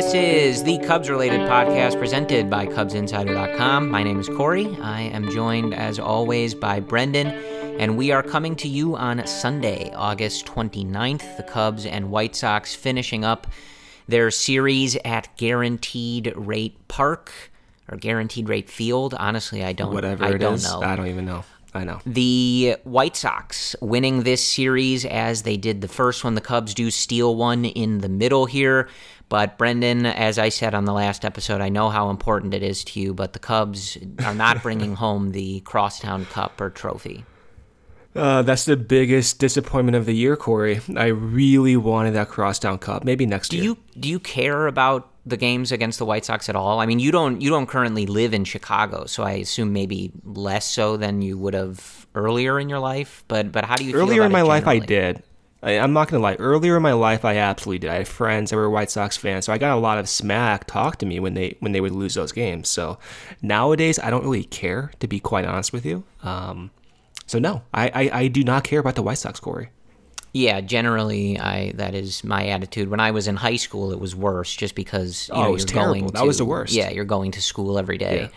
This is the Cubs related podcast presented by CubsInsider.com. My name is Corey. I am joined, as always, by Brendan, and we are coming to you on Sunday, August 29th. The Cubs and White Sox finishing up their series at Guaranteed Rate Park or Guaranteed Rate Field. Honestly, I don't. Whatever I it don't is, know. I don't even know. I know. The White Sox winning this series as they did the first one. The Cubs do steal one in the middle here. But Brendan, as I said on the last episode, I know how important it is to you, but the Cubs are not bringing home the Crosstown Cup or trophy. Uh, that's the biggest disappointment of the year, Corey. I really wanted that Crosstown Cup. Maybe next Do year. you do you care about the games against the White Sox at all? I mean, you don't you don't currently live in Chicago, so I assume maybe less so than you would have earlier in your life. But but how do you feel Earlier in my life, I did. I, I'm not gonna lie. Earlier in my life, I absolutely did. I had friends that were White Sox fans, so I got a lot of smack talked to me when they when they would lose those games. So nowadays, I don't really care, to be quite honest with you. Um, so no, I, I I do not care about the White Sox, Corey. Yeah, generally, I that is my attitude. When I was in high school, it was worse, just because you Oh, know, it was you're terrible. going. That was the worst. Yeah, you're going to school every day Yeah.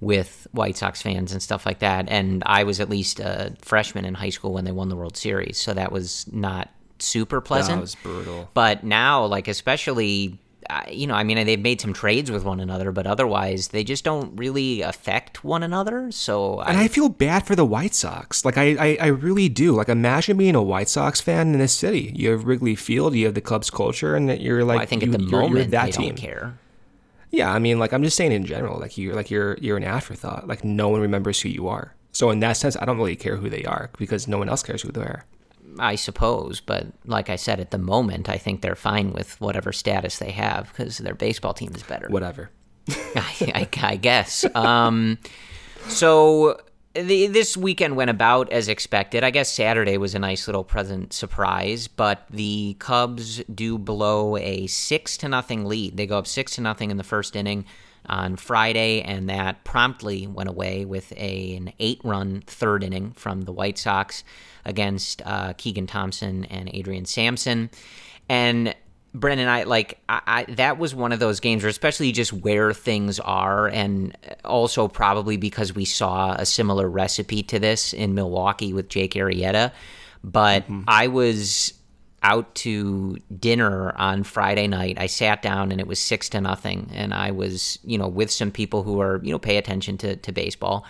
with White Sox fans and stuff like that. And I was at least a freshman in high school when they won the World Series, so that was not super pleasant. That was brutal. But now, like especially, uh, you know, I mean, they've made some trades with one another, but otherwise, they just don't really affect one another. So And I feel bad for the White Sox. Like I, I, I really do. Like imagine being a White Sox fan in this city. You have Wrigley Field, you have the Cubs culture, and that you're like I think you, at the you're, you're moment that they team. don't care. Yeah, I mean, like I'm just saying in general. Like you're like you're you're an afterthought. Like no one remembers who you are. So in that sense, I don't really care who they are because no one else cares who they are. I suppose, but like I said, at the moment, I think they're fine with whatever status they have because their baseball team is better. Whatever. I, I, I guess. Um, so the, this weekend went about as expected. I guess Saturday was a nice little present surprise, but the Cubs do blow a six to nothing lead. They go up six to nothing in the first inning on Friday, and that promptly went away with a, an eight-run third inning from the White Sox against uh, Keegan Thompson and Adrian Sampson, and Brennan, I like I, I that was one of those games where especially just where things are and also probably because we saw a similar recipe to this in Milwaukee with Jake Arrieta. But I was out to dinner on Friday night. I sat down and it was six to nothing. And I was, you know, with some people who are, you know, pay attention to, to baseball.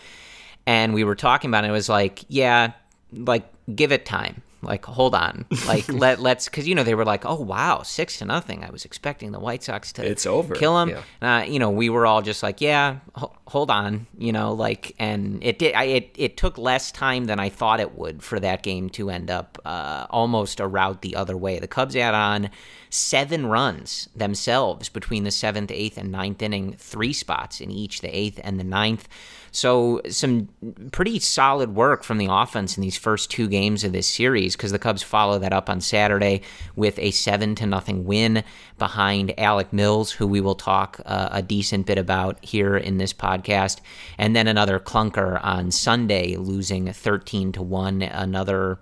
And we were talking about it. It was like, yeah, like give it time. Like hold on. Like let let's because you know they were like, oh wow, six to nothing. I was expecting the White Sox to It's over. kill them. Yeah. Uh, you know, we were all just like, yeah, ho- hold on. You know, like, and it did. I, it it took less time than I thought it would for that game to end up uh, almost a route the other way. The Cubs add on seven runs themselves between the seventh, eighth, and ninth inning, three spots in each, the eighth and the ninth. So some pretty solid work from the offense in these first two games of this series because the Cubs follow that up on Saturday with a seven to nothing win behind Alec Mills, who we will talk uh, a decent bit about here in this podcast, and then another clunker on Sunday, losing thirteen to one. Another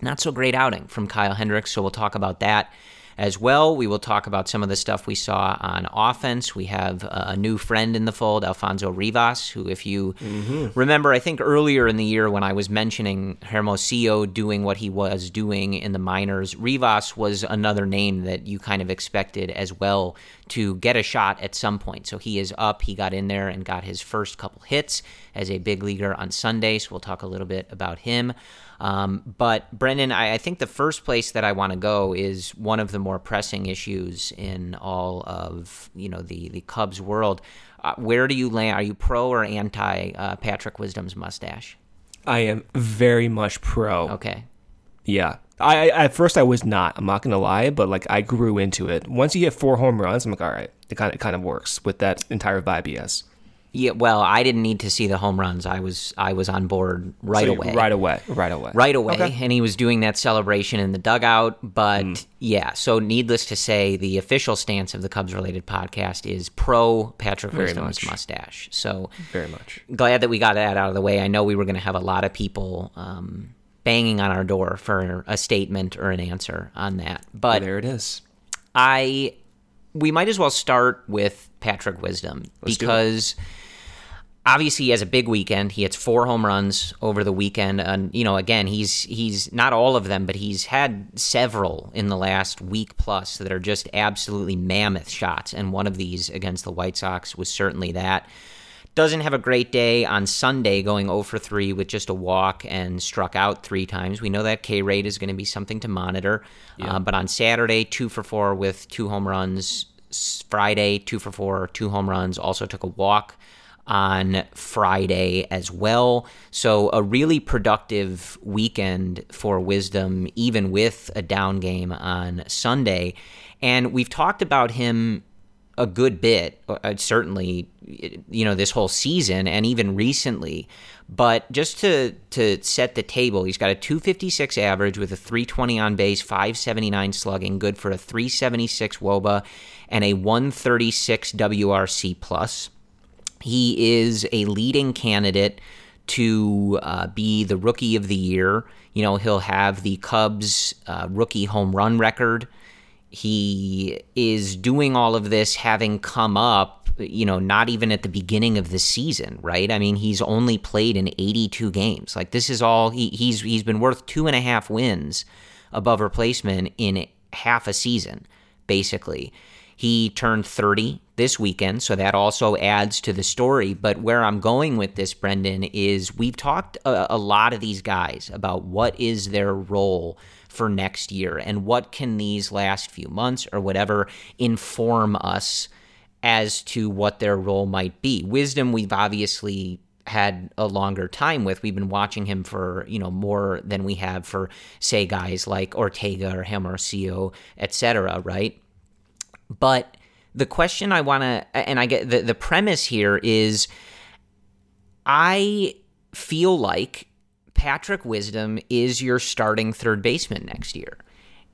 not so great outing from Kyle Hendricks. So we'll talk about that as well. We will talk about some of the stuff we saw on offense. We have a new friend in the fold, Alfonso Rivas, who, if you mm-hmm. remember, I think earlier in the year when I was mentioning Hermosillo doing what he was doing in the minors, Rivas was another name that you kind of expected as well to get a shot at some point. So he is up. He got in there and got his first couple hits as a big leaguer on Sunday. So we'll talk a little bit about him. Um, but Brendan, I, I, think the first place that I want to go is one of the more pressing issues in all of you know the the Cubs world. Uh, where do you land? Are you pro or anti uh, Patrick Wisdom's mustache? I am very much pro. Okay. Yeah. I, I at first I was not. I'm not gonna lie, but like I grew into it. Once you hit four home runs, I'm like, all right, it kind of it kind of works with that entire vibe. Yes. Yeah, well, I didn't need to see the home runs. I was I was on board right so away. Right away. Right away. Right away. Okay. And he was doing that celebration in the dugout. But mm. yeah, so needless to say, the official stance of the Cubs related podcast is pro Patrick Wisdom's mustache. So very much glad that we got that out of the way. I know we were going to have a lot of people um, banging on our door for a statement or an answer on that. But well, there it is. I we might as well start with Patrick Wisdom Let's because obviously he has a big weekend. He hits four home runs over the weekend, and you know, again, he's he's not all of them, but he's had several in the last week plus that are just absolutely mammoth shots. And one of these against the White Sox was certainly that. Doesn't have a great day on Sunday, going 0 for 3 with just a walk and struck out three times. We know that K rate is going to be something to monitor. Yeah. Uh, but on Saturday, 2 for 4 with two home runs. Friday, 2 for 4, two home runs. Also took a walk on Friday as well. So, a really productive weekend for Wisdom, even with a down game on Sunday. And we've talked about him a good bit, uh, certainly, you know, this whole season and even recently. But just to to set the table, he's got a 256 average with a 320 on base, 579 slugging, good for a 376 WOBA and a 136 WRC plus. He is a leading candidate to uh, be the rookie of the year. You know, he'll have the Cubs uh, rookie home run record. He is doing all of this having come up, you know, not even at the beginning of the season, right? I mean, he's only played in 82 games. Like this is all he, he's he's been worth two and a half wins above replacement in half a season, basically. He turned 30 this weekend, so that also adds to the story. But where I'm going with this, Brendan, is we've talked a, a lot of these guys about what is their role for next year and what can these last few months or whatever inform us as to what their role might be. Wisdom, we've obviously had a longer time with. We've been watching him for, you know, more than we have for, say, guys like Ortega or Hermosillo, et cetera, right? But the question I want to, and I get the, the premise here is I feel like Patrick Wisdom is your starting third baseman next year.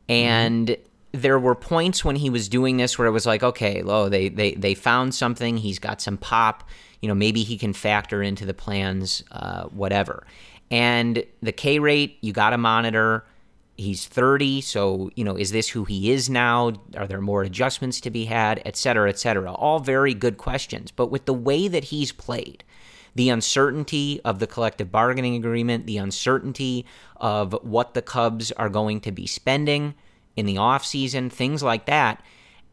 And mm-hmm. there were points when he was doing this where it was like, okay, lo, they, they, they found something. He's got some pop. You know, maybe he can factor into the plans, uh, whatever. And the K rate, you got to monitor he's 30 so you know is this who he is now? Are there more adjustments to be had? Et cetera et cetera. All very good questions. But with the way that he's played the uncertainty of the collective bargaining agreement the uncertainty of what the cubs are going to be spending in the offseason things like that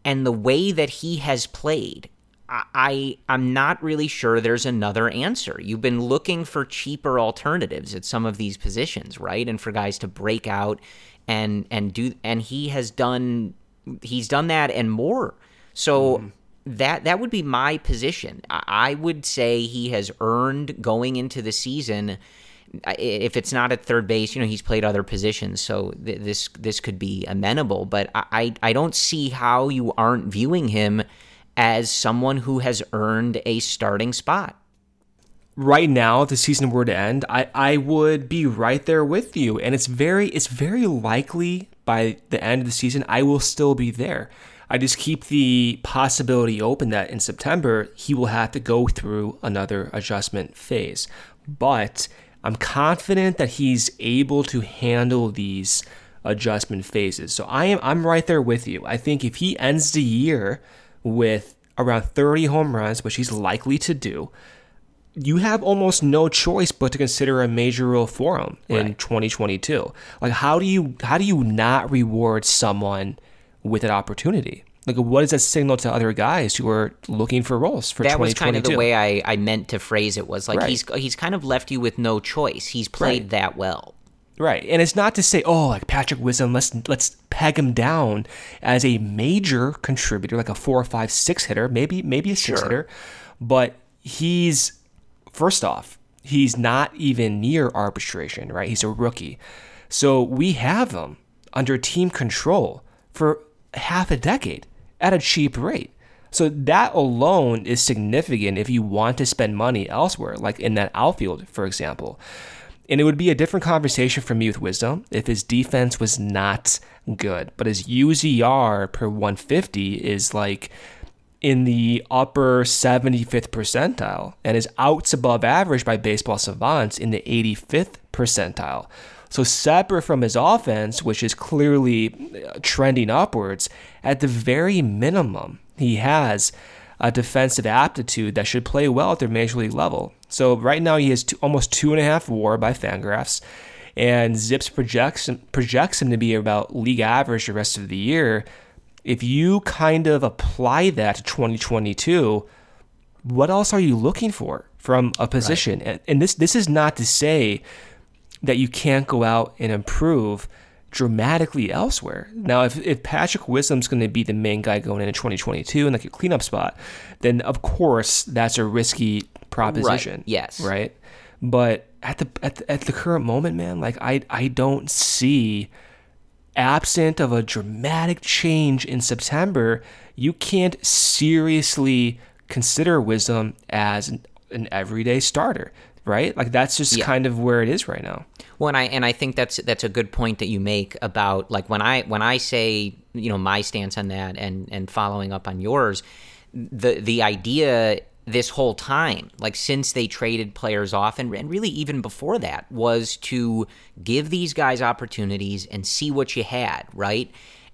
and the way that he has played I I'm not really sure there's another answer. You've been looking for cheaper alternatives at some of these positions, right? And for guys to break out and and do and he has done he's done that and more. So mm. that that would be my position. I would say he has earned going into the season if it's not at third base, you know he's played other positions, so th- this this could be amenable. But I I don't see how you aren't viewing him as someone who has earned a starting spot? Right now, if the season were to end, I, I would be right there with you. And it's very it's very likely by the end of the season I will still be there. I just keep the possibility open that in September he will have to go through another adjustment phase. But I'm confident that he's able to handle these adjustment phases. So I am I'm right there with you. I think if he ends the year with around 30 home runs, which he's likely to do, you have almost no choice but to consider a major role for him in 2022. Like how do you how do you not reward someone with an opportunity? Like what does that signal to other guys who are looking for roles for that was kind of the way I, I meant to phrase it was like Right. he's he's kind of left you with no choice. He's played Right. that well. Right. And it's not to say, oh, like Patrick Wisdom, let's let's peg him down as a major contributor, like a four or five, six hitter, maybe maybe a six Sure. hitter. But he's first off, he's not even near arbitration, right? He's a rookie. So we have him under team control for half a decade at a cheap rate. So that alone is significant if you want to spend money elsewhere, like in that outfield, for example. And it would be a different conversation for me with Wisdom if his defense was not good. But his UZR per 150 is like in the upper 75th percentile, and his outs above average by baseball savants in the 85th percentile. So, separate from his offense, which is clearly uh, trending upwards, at the very minimum, he has a defensive aptitude that should play well at their major league level. So, right now, he has two, almost two and a half war by Fangraphs, and Zips projects, projects him to be about league average the rest of the year if you kind of apply that to 2022, what else are you looking for from a position? And, and this this is not to say that you can't go out and improve dramatically elsewhere. Now, if, if Patrick Wisdom's going to be the main guy going into 2022 and like a cleanup spot, then of course that's a risky proposition. yes. Right. But at the at the, at the current moment, man, like I I don't see absent of a dramatic change in September, you can't seriously consider Wisdom as an, an everyday starter, right? Like that's just Yeah. kind of where it is right now. Well, and I and I think that's that's a good point that you make about like when I when I say you know my stance on that and and following up on yours, the the idea this whole time, like since they traded players off and, and really even before that, was to give these guys opportunities and see what you had, right?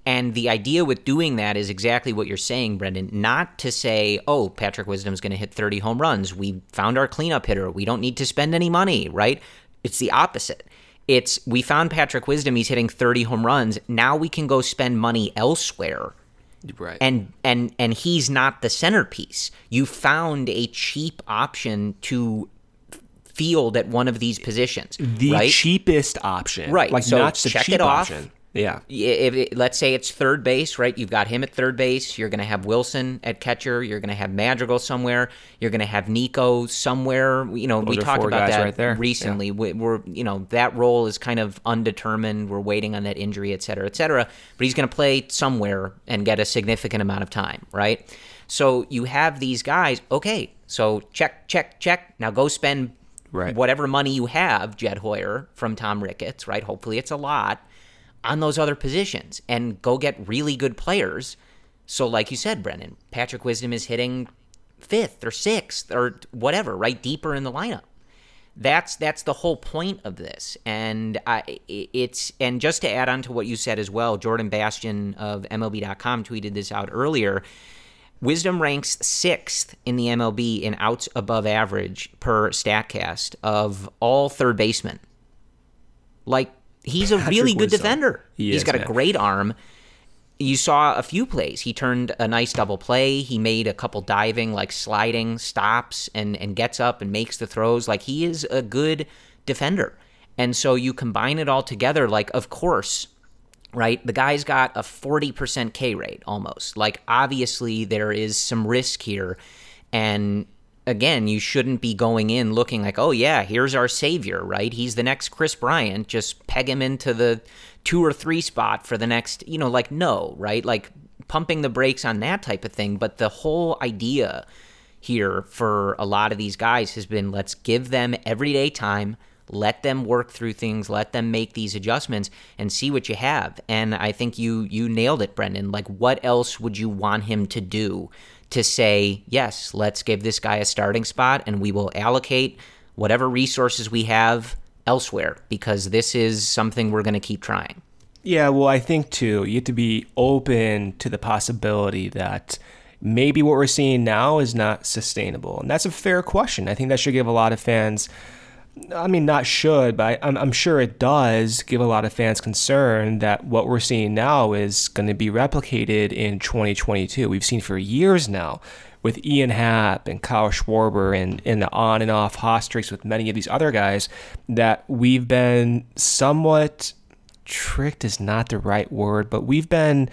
And the idea with doing that is exactly what you're saying, Brendan. Not to say, oh, Patrick Wisdom's going to hit 30 home runs. We found our cleanup hitter. We don't need to spend any money, right? It's the opposite. It's we found Patrick Wisdom. He's hitting 30 home runs. Now we can go spend money elsewhere Right. and and and he's not the centerpiece. You found a cheap option to field at one of these positions, the right? cheapest option. Right, Like so not the check cheap it off. option. Yeah. if it, let's say it's third base, right? You've got him at third base. You're going to have Wilson at catcher. You're going to have Madrigal somewhere. You're going to have Nico somewhere. You know, we talked about that right there. recently. We, we're, you know, that role is kind of undetermined. We're waiting on that injury, et cetera, et cetera. But he's going to play somewhere and get a significant amount of time, right? So you have these guys. Okay, so check, check, check. Now go spend Right. whatever money you have, Jed Hoyer from Tom Ricketts, right? Hopefully it's a lot on those other positions and go get really good players. So, like you said, Brendan, Patrick Wisdom is hitting fifth or sixth or whatever, right deeper in the lineup. That's that's the whole point of this, and I, it's and just to add on to what you said as well, Jordan Bastian of MLB.com tweeted this out earlier. Wisdom ranks sixth in the MLB in outs above average per Statcast of all third basemen. Like he's a Patrick really good defender. He He's is, got a great arm. You saw a few plays. He turned a nice double play. He made a couple diving, like sliding stops, and and gets up and makes the throws. Like he is a good defender. And so you combine it all together. Like of course, right? The guy's got a 40% K rate almost. Like, obviously, there is some risk here. And again, you shouldn't be going in looking like, oh, yeah, here's our savior, right? He's the next Kris Bryant. Just peg him into the two or three spot for the next, you know, like, no, right? Like, pumping the brakes on that type of thing. But the whole idea here for a lot of these guys has been let's give them everyday time let them work through things let them make these adjustments and see what you have and i think you you nailed it brendan like what else would you want him to do to say yes let's give this guy a starting spot and we will allocate whatever resources we have elsewhere because this is something we're going to keep trying Yeah, well, I think too, you have to be open to the possibility that maybe what we're seeing now is not sustainable. And that's a fair question. I think that should give a lot of fans, I mean, not should, but I, am I'm sure it does give a lot of fans concern that what we're seeing now is going to be replicated in 2022. We've seen for years now with Ian Happ and Kyle Schwarber and, and the on and off hot streaks with many of these other guys that we've been somewhat tricked is not the right word, but we've been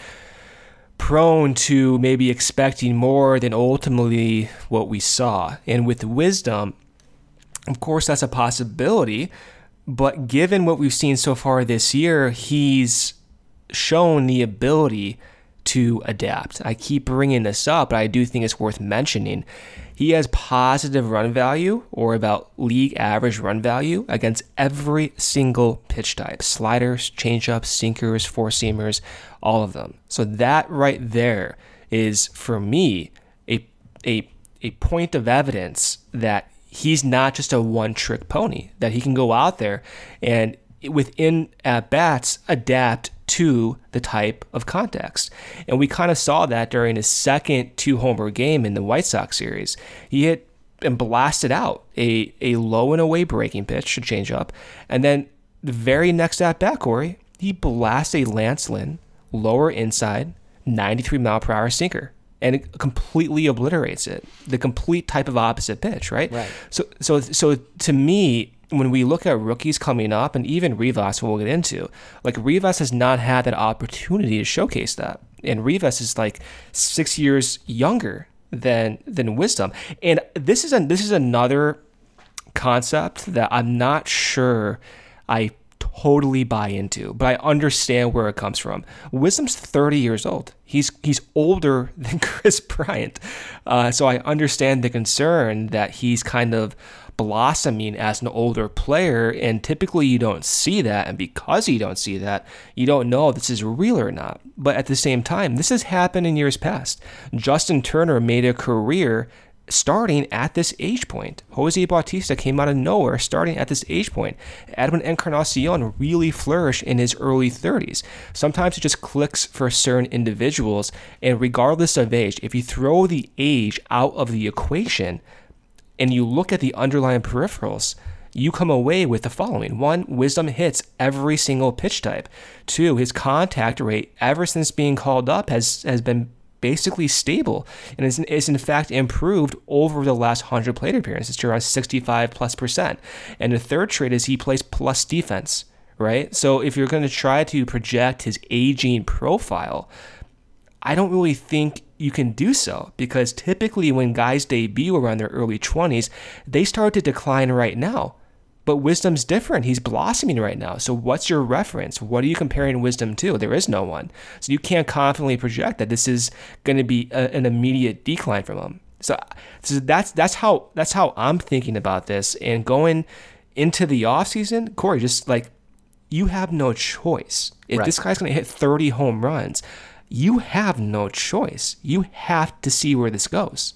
prone to maybe expecting more than ultimately what we saw. And with wisdom, of course, that's a possibility. But given what we've seen so far this year, he's shown the ability to adapt. I keep bringing this up, but I do think it's worth mentioning. He has positive run value or about league average run value against every single pitch type sliders, changeups, sinkers, four seamers, all of them. So that right there is for me a, a, a point of evidence that he's not just a one trick pony, that he can go out there and within at bats adapt to the type of context. And we kind of saw that during his second two homer game in the White Sox series. He hit and blasted out a, a low and away breaking pitch to change up. And then the very next at bat, Corey, he blasts a Lance Lynn lower inside 93 mile per hour sinker and it completely obliterates it. The complete type of opposite pitch, right? Right. So so so to me, when we look at rookies coming up, and even Rivas, we'll get into, like Rivas has not had that opportunity to showcase that, and Rivas is like six years younger than than Wisdom, and this is a this is another concept that I'm not sure I totally buy into, but I understand where it comes from. Wisdom's 30 years old. He's he's older than Kris Bryant, uh, so I understand the concern that he's kind of blossoming as an older player. And typically you don't see that. And because you don't see that, you don't know if this is real or not. But at the same time, this has happened in years past. Justin Turner made a career starting at this age point. Jose Bautista came out of nowhere starting at this age point. Edwin Encarnacion really flourished in his early 30s. Sometimes it just clicks for certain individuals, and regardless of age, if you throw the age out of the equation, and you look at the underlying peripherals, you come away with the following. One, wisdom hits every single pitch type. Two, his contact rate ever since being called up has, has been basically stable and is, is in fact improved over the last 100 plate appearances to around 65 plus percent. And the third trait is he plays plus defense, right? So if you're going to try to project his aging profile, I don't really think you can do so because typically when guys debut around their early 20s, they start to decline right now. But wisdom's different. He's blossoming right now. So what's your reference? What are you comparing wisdom to? There is no one. So you can't confidently project that this is going to be a, an immediate decline from him. So, so that's that's how that's how I'm thinking about this. And going into the offseason, Corey, just like you have no choice. If right. this guy's going to hit 30 home runs, you have no choice. You have to see where this goes.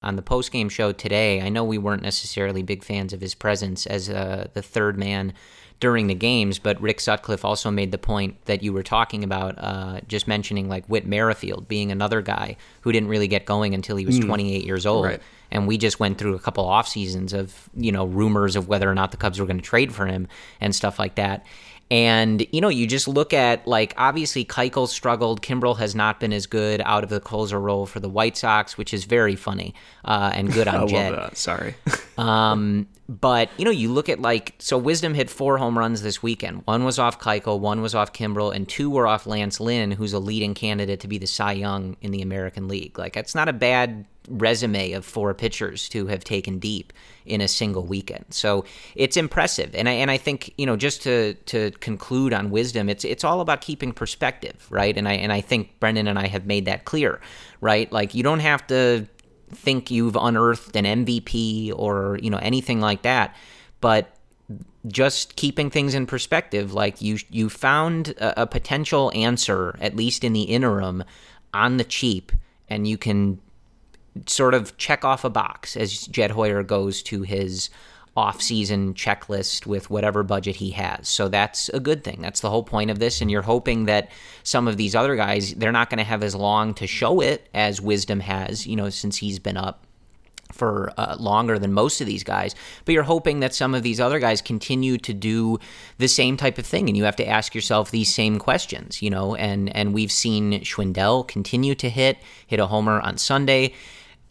On the post-game show today, I know we weren't necessarily big fans of his presence as uh, the third man during the games, but Rick Sutcliffe also made the point that you were talking about, uh, just mentioning like Whit Merrifield being another guy who didn't really get going until he was mm. 28 years old. Right. And we just went through a couple off seasons of, you know, rumors of whether or not the Cubs were going to trade for him and stuff like that. And, you know, you just look at, like, obviously Keuchel struggled. Kimbrel has not been as good out of the closer role for the White Sox, which is very funny uh, and good on I Jed. Love that. Sorry. um, but, you know, you look at, like, so Wisdom hit four home runs this weekend. One was off Keuchel, one was off Kimbrel, and two were off Lance Lynn, who's a leading candidate to be the Cy Young in the American League. Like, that's not a bad resume of four pitchers to have taken deep in a single weekend. So it's impressive. And I and I think, you know, just to to conclude on wisdom, it's it's all about keeping perspective, right? And I and I think Brendan and I have made that clear, right? Like you don't have to think you've unearthed an MVP or, you know, anything like that, but just keeping things in perspective, like you you found a, a potential answer at least in the interim on the cheap and you can sort of check off a box as Jed Hoyer goes to his off-season checklist with whatever budget he has. So that's a good thing. That's the whole point of this and you're hoping that some of these other guys they're not going to have as long to show it as Wisdom has, you know, since he's been up for uh, longer than most of these guys, but you're hoping that some of these other guys continue to do the same type of thing, and you have to ask yourself these same questions, you know. And and we've seen Schwindel continue to hit, hit a homer on Sunday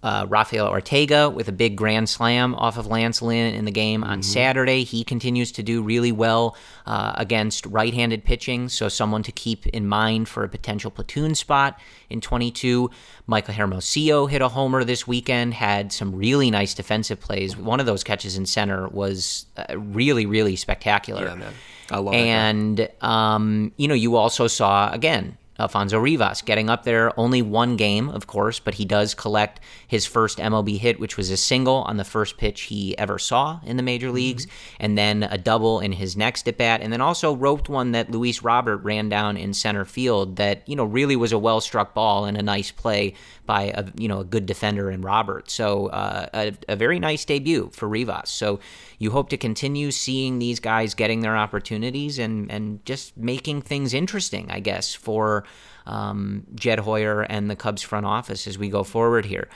uh, Rafael Ortega with a big grand slam off of Lance Lynn in the game on mm-hmm. Saturday. He continues to do really well uh, against right handed pitching, so someone to keep in mind for a potential platoon spot in 22. Michael Hermosillo hit a homer this weekend, had some really nice defensive plays. One of those catches in center was uh, really, really spectacular. Yeah, man. I love and, um, you know, you also saw, again, Alfonso Rivas getting up there. Only one game, of course, but he does collect his first MLB hit, which was a single on the first pitch he ever saw in the major leagues, mm-hmm. and then a double in his next at bat, and then also roped one that Luis Robert ran down in center field that you know really was a well struck ball and a nice play by a you know a good defender in Robert. So uh, a, a very nice debut for Rivas. So you hope to continue seeing these guys getting their opportunities and and just making things interesting, I guess, for um, Jed Hoyer and the Cubs front office as we go forward here.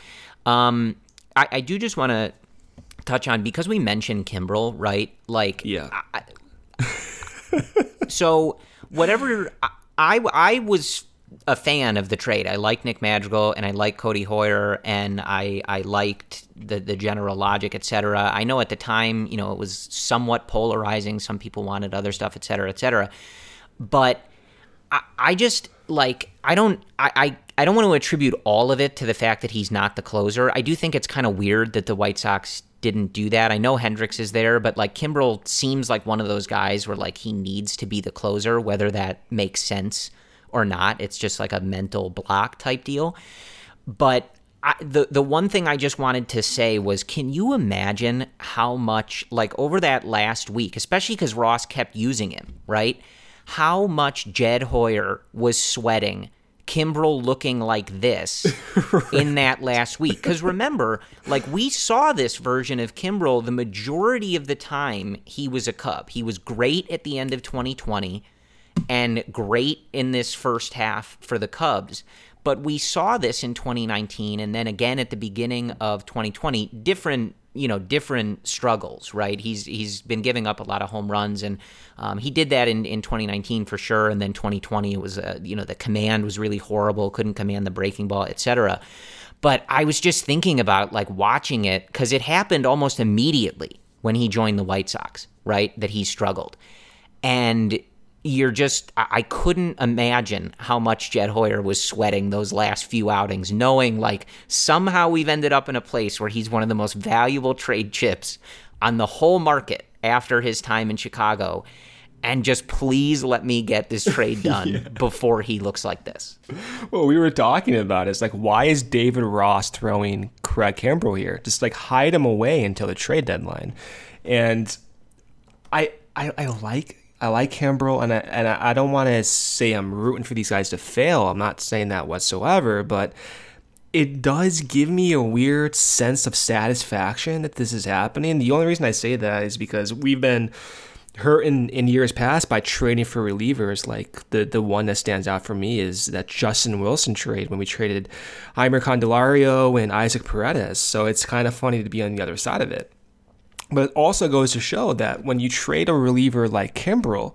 Um, I, I, do just want to touch on because we mentioned Kimbrel, right? Like, yeah. I, so whatever I, I was a fan of the trade. I like Nick Madrigal and I like Codi Heuer and I I liked the the general logic, etc. I know at the time, you know, it was somewhat polarizing. Some people wanted other stuff, etc., etc. But I, I just like I don't I, I I don't want to attribute all of it to the fact that he's not the closer. I do think it's kind of weird that the White Sox didn't do that. I know Hendriks is there, but like Kimbrel seems like one of those guys where like he needs to be the closer, whether that makes sense or not. It's just like a mental block type deal. But I, the the one thing I just wanted to say was, can you imagine how much like over that last week, especially because Ross kept using him, right? How much Jed Hoyer was sweating Kimbrel looking like this right. in that last week. Because remember, like we saw this version of Kimbrel the majority of the time he was a Cub. He was great at the end of 2020 and great in this first half for the Cubs. But we saw this in 2019 and then again at the beginning of 2020, different you know different struggles right? He's he's been giving up a lot of home runs and um, he did that in, in 2019 for sure. And then 2020 it was uh, you know the command was really horrible couldn't command the breaking ball etc but i was just thinking about like watching it because it happened almost immediately when he joined the white sox right that he struggled. And you're just I couldn't imagine how much Jed Hoyer was sweating those last few outings, knowing like somehow we've ended up in a place where he's one of the most valuable trade chips on the whole market after his time in Chicago. And just please let me get this trade done yeah. before he looks like this. Well, we were talking about is like, why is David Ross throwing Craig Kimbrel here? Just like hide him away until the trade deadline. And I, I, I like I like Kimbrel, and I, and I don't want to say I'm rooting for these guys to fail. I'm not saying that whatsoever, but it does give me a weird sense of satisfaction that this is happening. The only reason I say that is because we've been hurt in, in years past by trading for relievers. Like the, the one that stands out for me is that Justin Wilson trade when we traded Jeimer Candelario and Isaac Paredes. So it's kind of funny to be on the other side of it. But it also goes to show that when you trade a reliever like Kimbrel,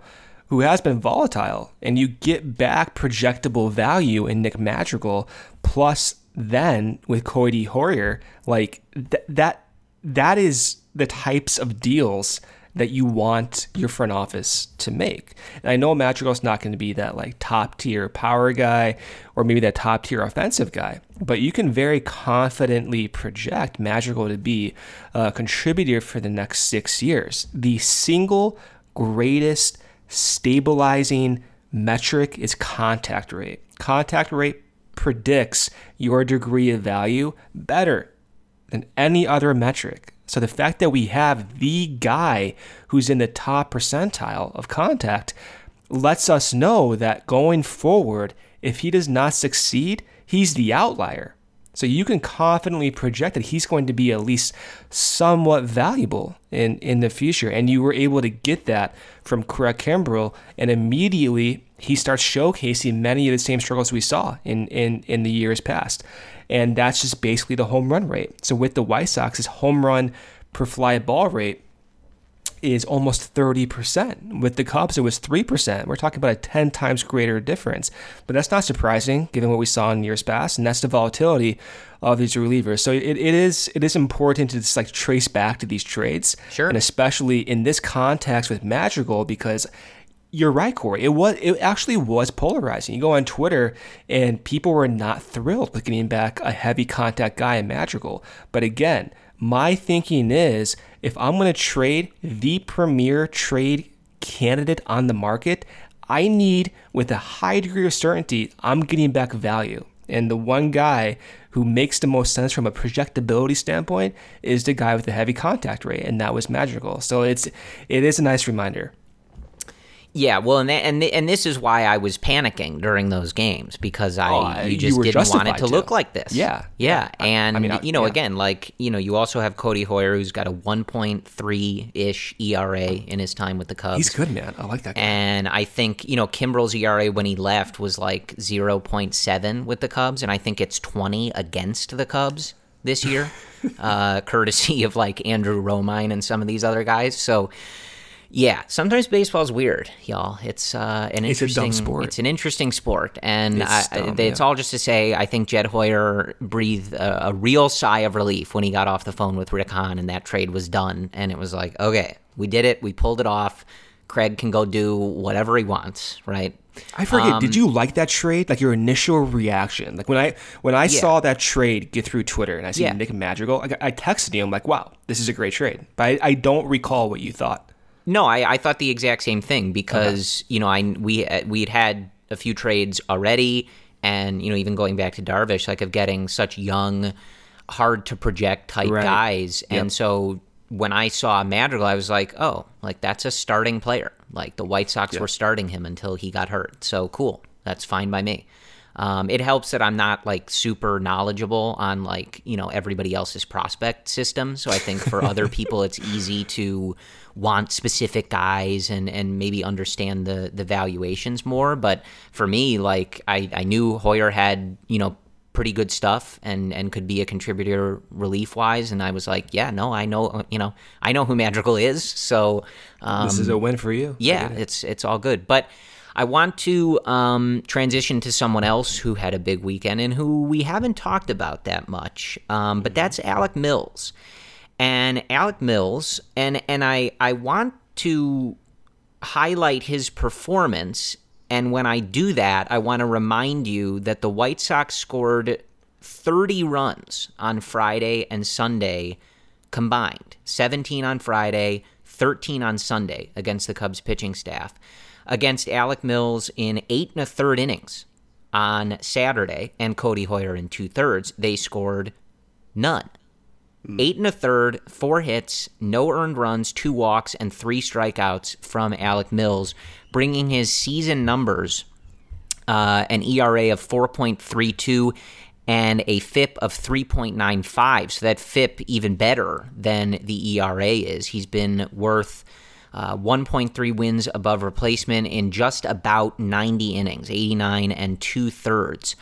who has been volatile, and you get back projectable value in Nick Madrigal, plus then with Codi Heuer, like th- that that is the types of deals that you want your front office to make. And I know Madrigal's not going to be that like top tier power guy or maybe that top tier offensive guy, but you can very confidently project Madrigal to be a contributor for the next six years. The single greatest stabilizing metric is contact rate. Contact rate predicts your degree of value better than any other metric. So the fact that we have the guy who's in the top percentile of contact lets us know that going forward, if he does not succeed, he's the outlier. So you can confidently project that he's going to be at least somewhat valuable in, in the future. And you were able to get that from Craig Kimbrel. And immediately he starts showcasing many of the same struggles we saw in, in, in the years past. And that's just basically the home run rate. So with the White Sox, his home run per fly ball rate is almost 30%. With the Cubs, it was 3%. We're talking about a 10 times greater difference. But that's not surprising given what we saw in years past, and that's the volatility of these relievers. So it, it is it is important to just like trace back to these trades. Sure. And especially in this context with Madrigal because you're right, Corey. It was it actually was polarizing. You go on Twitter and people were not thrilled with getting back a heavy contact guy in Madrigal. But again, my thinking is if I'm going to trade the premier trade candidate on the market, I need, with a high degree of certainty, I'm getting back value. And the one guy who makes the most sense from a projectability standpoint is the guy with the heavy contact rate, and that was Madrigal. So it's it is a nice reminder. Yeah, well, and and and this is why I was panicking during those games because I Oh, you you just were didn't want it to to. look like this. Yeah, yeah, yeah. I- and I mean, I- you know, yeah. again, like you know, you also have Codi Heuer who's got a 1.3 ish ERA in his time with the Cubs. He's good, man. I like that guy. And I think, you know, Kimbrel's ERA when he left was like 0.7 with the Cubs, and I think it's 20 against the Cubs this year, uh, courtesy of like Andrew Romine and some of these other guys. So, yeah, sometimes baseball's weird, y'all. It's uh, an It's interesting sport. It's an interesting sport, and It's I, dumb, I, it's yeah. all just to say I think Jed Hoyer breathed a, a real sigh of relief when he got off the phone with Rick Hahn and that trade was done, and it was like, okay, we did it, we pulled it off. Craig can go do whatever he wants, right? I forget. Um, did you like that trade? Like your initial reaction? Like when I when I saw that trade get through Twitter and I see Yeah. Nick Madrigal, I, I texted you. I'm like, wow, this is a great trade. But I, I don't recall what you thought. No, I, I thought the exact same thing because you know I we we had had a few trades already, and you know even going back to Darvish, like of getting such young, hard to project type Right. guys, and so when I saw Madrigal, I was like, oh, like that's a starting player. Like the White Sox were starting him until he got hurt, so cool, that's fine by me. Um, it helps that I'm not like super knowledgeable on like you know everybody else's prospect system. So I think for other people, it's easy to want specific guys and and maybe understand the the valuations more. But for me, like I I knew Heuer had you know pretty good stuff and and could be a contributor relief wise and I was like yeah no I know you know I know who Madrigal is so um, This is a win for you. Yeah, it. it's it's all good. But I want to um, transition to someone else who had a big weekend and who we haven't talked about that much. Um, but that's Alec Mills, and Alec Mills, and and I I want to highlight his performance. And when I do that, I want to remind you that the White Sox scored 30 runs on Friday and Sunday combined 17 on Friday, 13 on Sunday against the Cubs pitching staff. Against Alec Mills in eight and a third innings on Saturday and Codi Heuer in two thirds, they scored none. Eight and a third, four hits, no earned runs, two walks, and three strikeouts from Alec Mills, bringing his season numbers uh, an ERA of 4.32 and a FIP of 3.95. So that FIP even better than the ERA is. He's been worth uh, 1.3 wins above replacement in just about 90 innings, 89 and two thirds.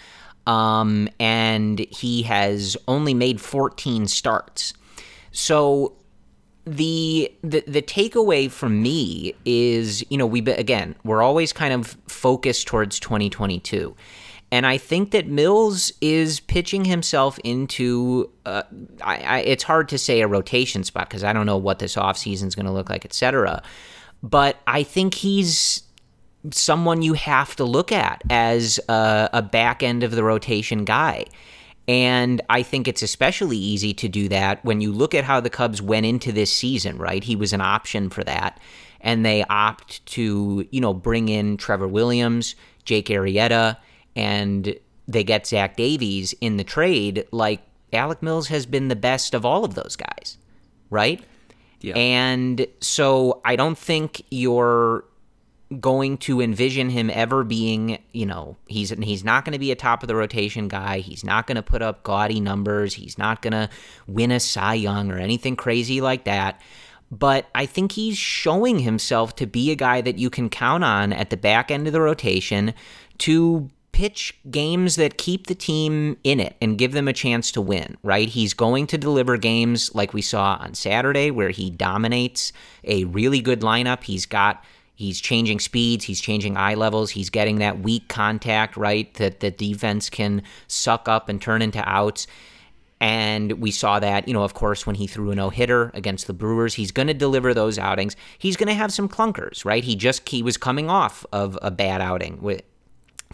Um, and he has only made 14 starts. So the the the takeaway from me is you know we again we're always kind of focused towards 2022 and I think that Mills is pitching himself into uh, I, I, it's hard to say a rotation spot because I don't know what this offseason is going to look like etc but I think he's someone you have to look at as a, a back end of the rotation guy and I think it's especially easy to do that when you look at how the Cubs went into this season, right? He was an option for that. And they opt to, you know, bring in Trevor Williams, Jake Arrieta, and they get Zach Davies in the trade. Like, Alec Mills has been the best of all of those guys, right? Yeah. And so I don't think you're going to envision him ever being, you know, he's he's not going to be a top of the rotation guy. He's not going to put up gaudy numbers. He's not going to win a Cy Young or anything crazy like that. But I think he's showing himself to be a guy that you can count on at the back end of the rotation to pitch games that keep the team in it and give them a chance to win, right? He's going to deliver games like we saw on Saturday where he dominates a really good lineup. He's got he's changing speeds, he's changing eye levels, he's getting that weak contact, right? That the defense can suck up and turn into outs. And we saw that, you know, of course, when he threw a no hitter against the Brewers, he's going to deliver those outings. He's going to have some clunkers, right? He just he was coming off of a bad outing with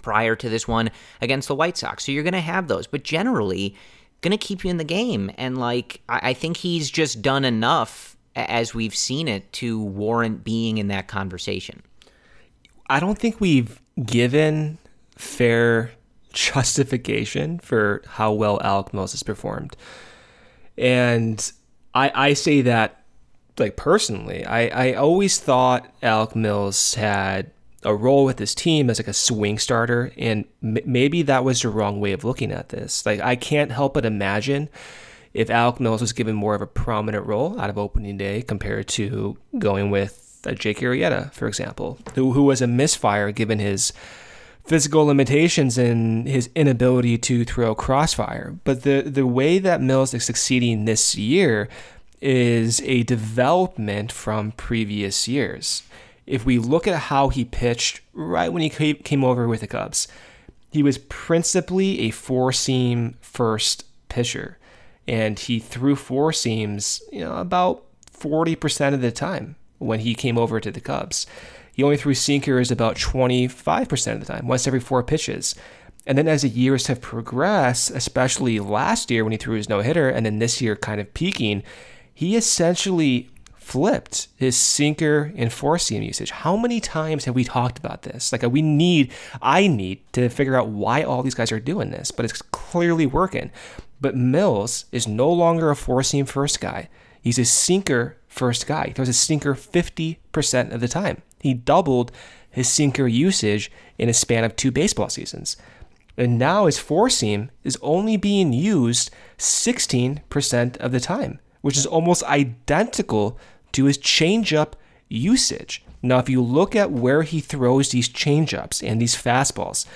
prior to this one against the White Sox. So you're going to have those, but generally, going to keep you in the game. And like, I, I think he's just done enough as we've seen it to warrant being in that conversation. I don't think we've given fair justification for how well Alec has performed. And I, I say that like personally, I, I always thought Alec Mills had a role with this team as like a swing starter, and m- maybe that was the wrong way of looking at this. Like I can't help but imagine if Alec Mills was given more of a prominent role out of opening day compared to going with uh, Jake Arrieta, for example, who who was a misfire given his physical limitations and his inability to throw crossfire. But the the way that Mills is succeeding this year is a development from previous years if we look at how he pitched right when he came over with the Cubs, he was principally a four seam first pitcher. And he threw four seams, you know, about 40% of the time when he came over to the Cubs. He only threw sinkers about 25% of the time, once every four pitches. And then as the years have progressed, especially last year when he threw his no hitter, and then this year kind of peaking, he essentially flipped his sinker and four seam usage. How many times have we talked about this? Like we need, I need to figure out why all these guys are doing this, but it's clearly working. But Mills is no longer a four seam first guy. He's a sinker first guy. He throws a sinker 50% of the time. He doubled his sinker usage in a span of two baseball seasons. And now his four seam is only being used 16% of the time, which is almost identical to his changeup usage. Now, if you look at where he throws these changeups and these fastballs,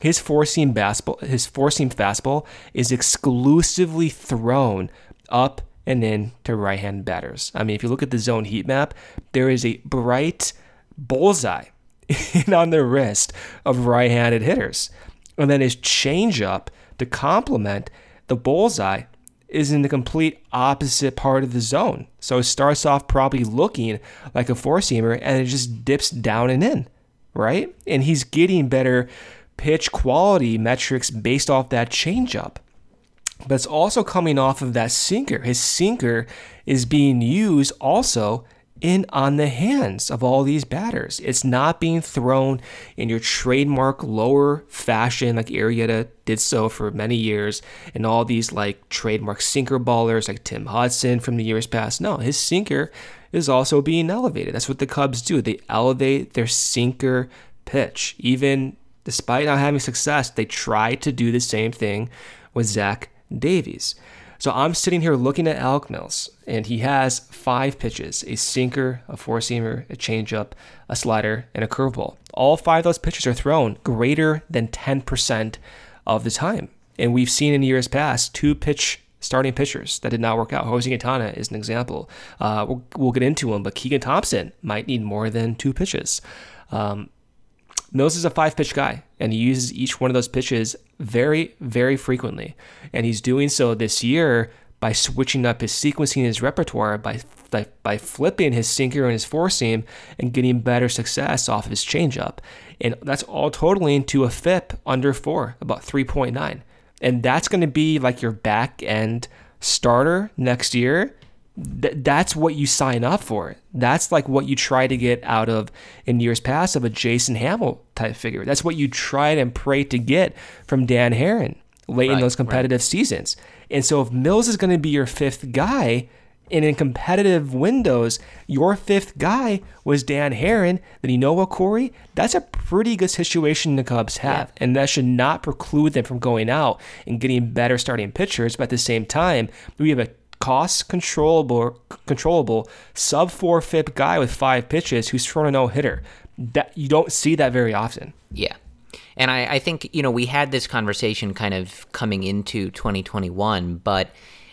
his four seam fastball, his four seam fastball is exclusively thrown up and in to right hand batters. I mean, if you look at the zone heat map, there is a bright bullseye on the wrist of right handed hitters. And then his changeup to complement the bullseye is in the complete opposite part of the zone. So it starts off probably looking like a four seamer and it just dips down and in, right? And he's getting better pitch quality metrics based off that changeup. But it's also coming off of that sinker. His sinker is being used also in on the hands of all these batters. It's not being thrown in your trademark lower fashion like Arrieta did so for many years, and all these like trademark sinker ballers like Tim Hudson from the years past. No, his sinker is also being elevated. That's what the Cubs do. They elevate their sinker pitch. Even despite not having success, they try to do the same thing with Zach Davies. So I'm sitting here looking at Alec Mills, and he has five pitches a sinker, a four seamer, a changeup, a slider, and a curveball. All five of those pitches are thrown greater than 10% of the time. And we've seen in years past two pitch starting pitchers that did not work out. Jose Quintana is an example. Uh, we'll, we'll, get into him, but Keegan Thompson might need more than two pitches. Um, Mills is a five pitch guy, and he uses each one of those pitches very, very frequently. And he's doing so this year by switching up his sequencing, his repertoire, by, by, flipping his sinker and his four seam and getting better success off his changeup. And that's all totaling to a FIP under four, about 3.9. And that's going to be like your back end starter next year th- that's what you sign up for. That's like what you try to get out of in years past of a Jason Hammel type figure. That's what you tried and prayed to get from Dan Haren late right, in those competitive right. seasons. And so if Mills is going to be your fifth guy, And in competitive windows, your fifth guy was Dan Haren. Then you know what, Corey? That's a pretty good situation the Cubs have. Yeah. And that should not preclude them from going out and getting better starting pitchers. But at the same time, we have a cost controllable controllable sub four FIP guy with five pitches who's thrown a no hitter. That you don't see that very often. Yeah. And I, I think, you know, we had this conversation kind of coming into 2021, but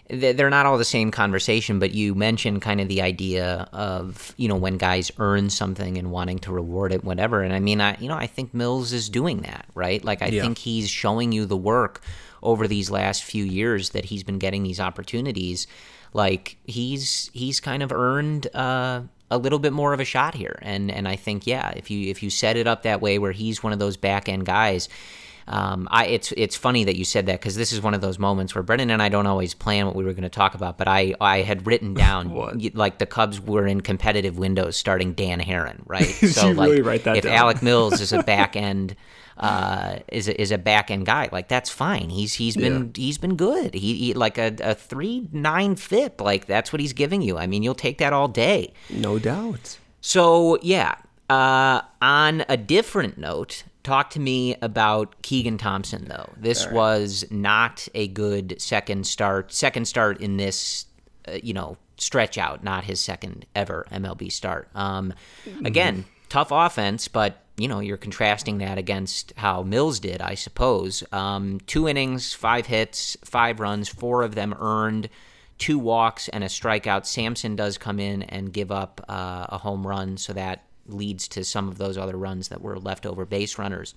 they're not all the same conversation, but you mentioned kind of the idea of you know when guys earn something and wanting to reward it, whatever. And I mean, I you know I think Mills is doing that, right? Like I yeah. think he's showing you the work over these last few years that he's been getting these opportunities. Like he's he's kind of earned uh, a little bit more of a shot here, and and I think yeah, if you if you set it up that way where he's one of those back end guys um, I it's it's funny that you said that because this is one of those moments where Brendan and I don't always plan what we were going to talk about, but I I had written down like the Cubs were in competitive windows starting Dan Haren, right? So like really if down. Alec Mills is a back end. Uh, is a, is a back end guy like that's fine. He's he's been yeah. he's been good. He, he like a, a three nine FIP like that's what he's giving you. I mean, you'll take that all day, no doubt. So yeah. Uh, on a different note, Talk to me about Keegan Thompson, though. This right. was not a good second start. Second start in this, uh, you know, stretch out. Not his second ever MLB start. Um, mm-hmm. again, tough offense, but you know you're contrasting that against how Mills did, I suppose. Um, two innings, five hits, five runs, four of them earned, two walks and a strikeout. Sampson does come in and give up uh, a home run, so that leads to some of those other runs that were leftover base runners.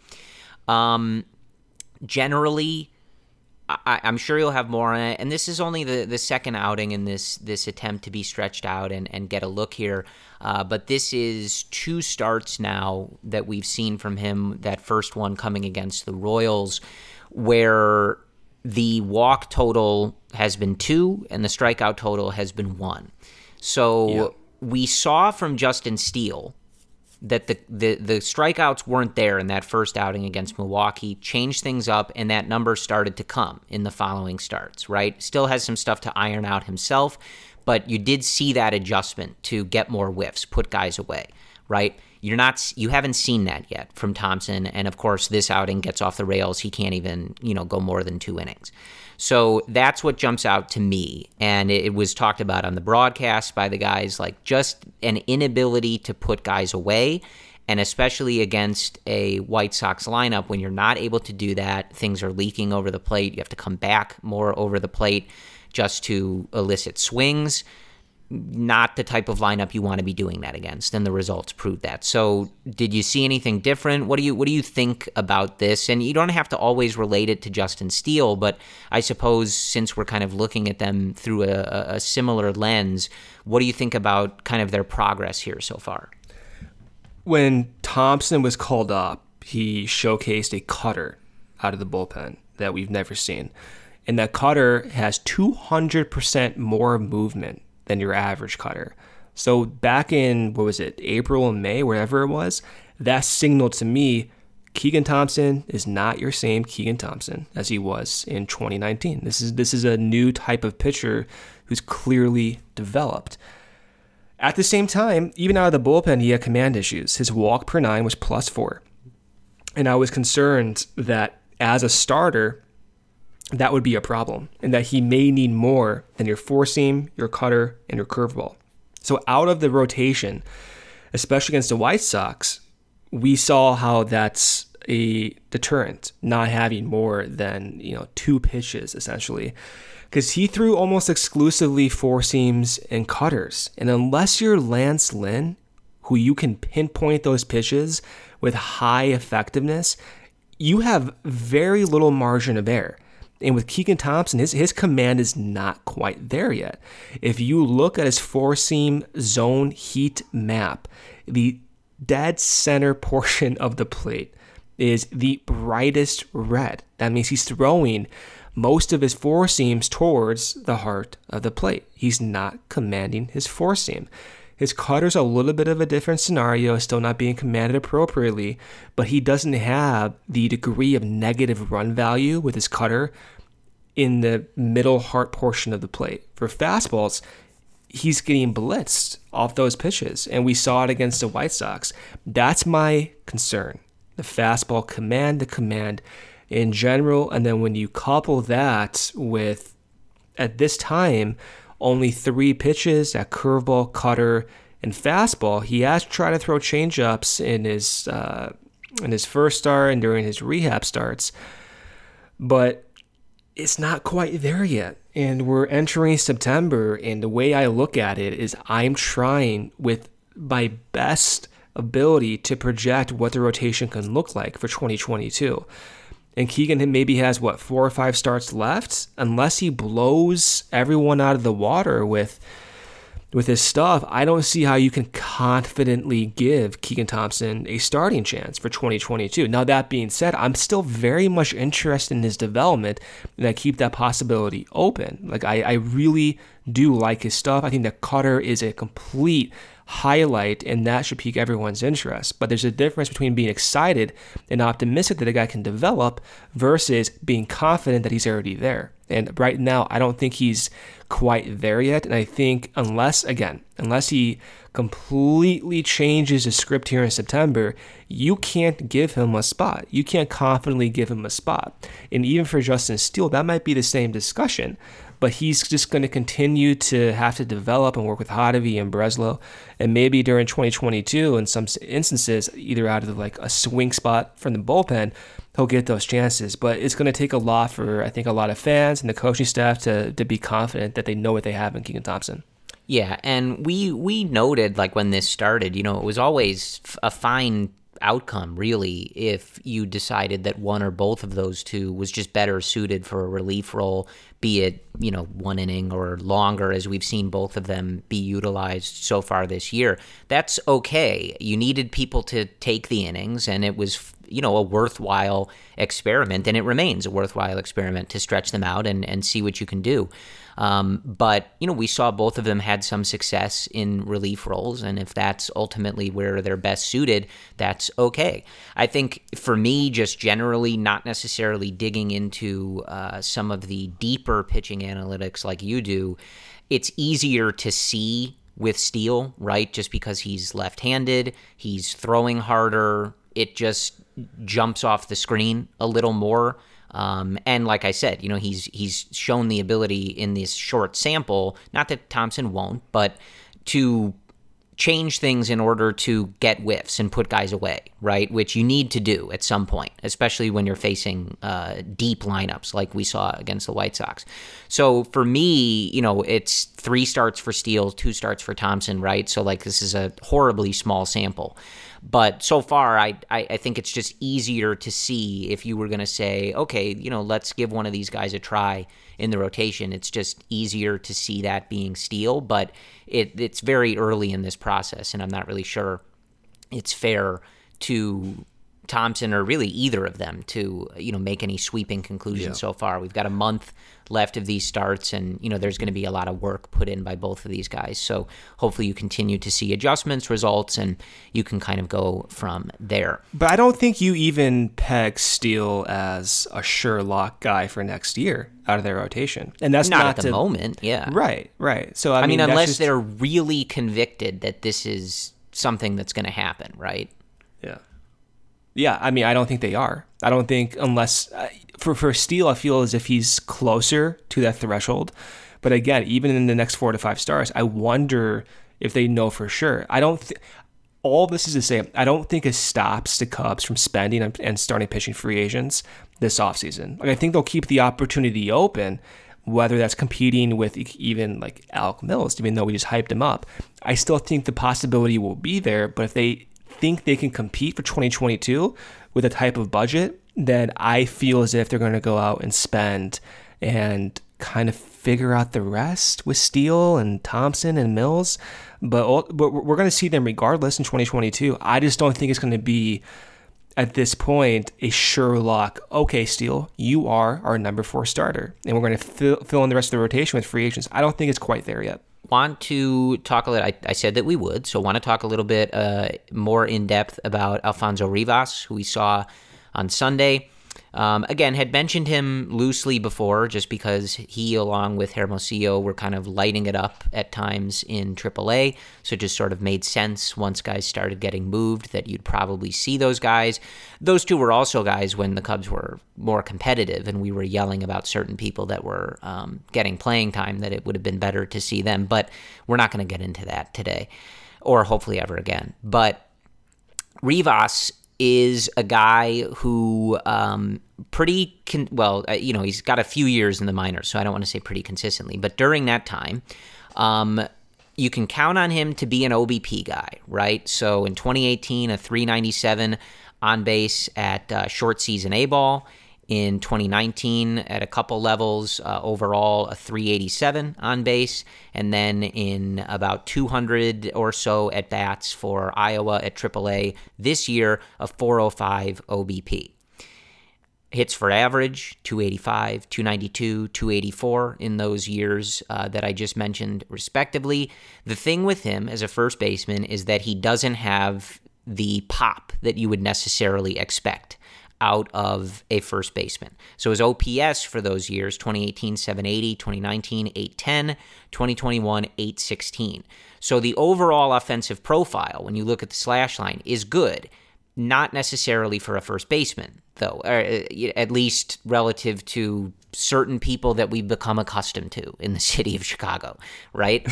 Um, generally, I, am sure you'll have more on it. And this is only the, the second outing in this this attempt to be stretched out and, and get a look here. Uh, but this is two starts now that we've seen from him. That first one coming against the Royals, where the walk total has been two and the strikeout total has been one. So yeah. we saw from Justin Steele that the, the the strikeouts weren't there in that first outing against Milwaukee changed things up and that number started to come in the following starts, right? Still has some stuff to iron out himself, but you did see that adjustment to get more whiffs, put guys away, right? You're not you haven't seen that yet from Thompson and of course this outing gets off the rails, he can't even, you know, go more than 2 innings. So that's what jumps out to me. And it was talked about on the broadcast by the guys like just an inability to put guys away. And especially against a White Sox lineup, when you're not able to do that, things are leaking over the plate. You have to come back more over the plate just to elicit swings not the type of lineup you want to be doing that against, and the results prove that. So, did you see anything different? What do you what do you think about this? And you don't have to always relate it to Justin Steele, but I suppose since we're kind of looking at them through a, a similar lens, what do you think about kind of their progress here so far? When Thompson was called up, he showcased a cutter out of the bullpen that we've never seen. And that cutter has 200% more movement than your average cutter. So back in what was it, April and May, wherever it was, that signaled to me Keegan Thompson is not your same Keegan Thompson as he was in 2019. This is this is a new type of pitcher who's clearly developed. At the same time, even out of the bullpen, he had command issues. His walk per nine was plus four. And I was concerned that as a starter, that would be a problem, and that he may need more than your four seam, your cutter, and your curveball. So out of the rotation, especially against the White Sox, we saw how that's a deterrent, not having more than you know two pitches essentially, because he threw almost exclusively four seams and cutters, and unless you're Lance Lynn, who you can pinpoint those pitches with high effectiveness, you have very little margin of error. And with Keegan Thompson, his, his command is not quite there yet. If you look at his four seam zone heat map, the dead center portion of the plate is the brightest red. That means he's throwing most of his four seams towards the heart of the plate. He's not commanding his four seam. His cutter's a little bit of a different scenario, still not being commanded appropriately, but he doesn't have the degree of negative run value with his cutter in the middle heart portion of the plate. For fastballs, he's getting blitzed off those pitches, and we saw it against the White Sox. That's my concern. The fastball command, the command in general, and then when you couple that with at this time only three pitches at curveball, cutter, and fastball. He has tried to throw changeups in his uh, in his first start and during his rehab starts, but it's not quite there yet. And we're entering September, and the way I look at it is I'm trying with my best ability to project what the rotation can look like for 2022. And Keegan maybe has what four or five starts left, unless he blows everyone out of the water with with his stuff, I don't see how you can confidently give Keegan Thompson a starting chance for 2022. Now, that being said, I'm still very much interested in his development and I keep that possibility open. Like, I, I really do like his stuff. I think that Cutter is a complete highlight and that should pique everyone's interest. But there's a difference between being excited and optimistic that a guy can develop versus being confident that he's already there. And right now, I don't think he's quite there yet. And I think, unless, again, unless he completely changes his script here in September, you can't give him a spot. You can't confidently give him a spot. And even for Justin Steele, that might be the same discussion but he's just going to continue to have to develop and work with Hottovy and Breslow. And maybe during 2022, in some instances, either out of like a swing spot from the bullpen, he'll get those chances. But it's going to take a lot for, I think, a lot of fans and the coaching staff to, to be confident that they know what they have in Keegan Thompson. Yeah, and we we noted like when this started, you know, it was always a fine outcome, really, if you decided that one or both of those two was just better suited for a relief role, be it, you know, one inning or longer, as we've seen both of them be utilized so far this year. That's okay. You needed people to take the innings, and it was, you know, a worthwhile experiment, and it remains a worthwhile experiment to stretch them out and, and see what you can do. Um, but, you know, we saw both of them had some success in relief roles. And if that's ultimately where they're best suited, that's okay. I think for me, just generally not necessarily digging into uh, some of the deeper pitching analytics like you do, it's easier to see with Steele, right? Just because he's left handed, he's throwing harder. It just jumps off the screen a little more. Um, and like I said, you know, he's he's shown the ability in this short sample, not that Thompson won't, but to change things in order to get whiffs and put guys away, right? Which you need to do at some point, especially when you're facing uh, deep lineups like we saw against the White Sox. So for me, you know, it's three starts for Steele, two starts for Thompson, right? So like this is a horribly small sample. But so far, I, I, I think it's just easier to see if you were going to say, okay, you know, let's give one of these guys a try in the rotation. It's just easier to see that being Steele, but it, it's very early in this process, and I'm not really sure it's fair to Thompson or really either of them to you know make any sweeping conclusions yeah. so far. We've got a month left of these starts, and you know there's going to be a lot of work put in by both of these guys. So hopefully you continue to see adjustments, results, and you can kind of go from there. But I don't think you even peg Steele as a sure lock guy for next year out of their rotation, and that's not, not at the to, moment. Yeah, right, right. So I, I mean, mean unless just, they're really convicted that this is something that's going to happen, right? Yeah. I mean, I don't think they are. I don't think unless uh, for for Steele, I feel as if he's closer to that threshold. But again, even in the next four to five stars, I wonder if they know for sure. I don't. Th- all this is to say, I don't think it stops the Cubs from spending and starting pitching free agents this offseason. Like I think they'll keep the opportunity open, whether that's competing with even like Alec Mills, even though we just hyped him up. I still think the possibility will be there, but if they think they can compete for 2022 with a type of budget, then I feel as if they're going to go out and spend and kind of figure out the rest with Steele and Thompson and Mills. But we're going to see them regardless in 2022. I just don't think it's going to be at this point a sure lock. Okay, Steele, you are our number four starter, and we're going to fill, fill in the rest of the rotation with free agents. I don't think it's quite there yet want to talk a little. I, I, said that we would, so want to talk a little bit uh, more in depth about Alfonso Rivas, who we saw on Sunday. Um, again, had mentioned him loosely before, just because he, along with Hermosillo, were kind of lighting it up at times in AAA. So it just sort of made sense once guys started getting moved that you'd probably see those guys. Those two were also guys when the Cubs were more competitive and we were yelling about certain people that were um, getting playing time that it would have been better to see them. But we're not going to get into that today, or hopefully ever again. But Rivas is a guy who um, pretty con- well, uh, you know, he's got a few years in the minors, so I don't want to say pretty consistently, but during that time, um, you can count on him to be an OBP guy, right? So in 2018, a 397 on base at uh, short season A ball in 2019 at a couple levels uh, overall a 387 on base and then in about 200 or so at bats for iowa at aaa this year a 405 obp hits for average 285 292 284 in those years uh, that i just mentioned respectively. The thing with him as a first baseman is that he doesn't have the pop that you would necessarily expect out of a first baseman. So his OPS for those years 2018 780, 2019 810, 2021 816. So the overall offensive profile when you look at the slash line is good, not necessarily for a first baseman though, uh, at least relative to certain people that we've become accustomed to in the city of Chicago, right?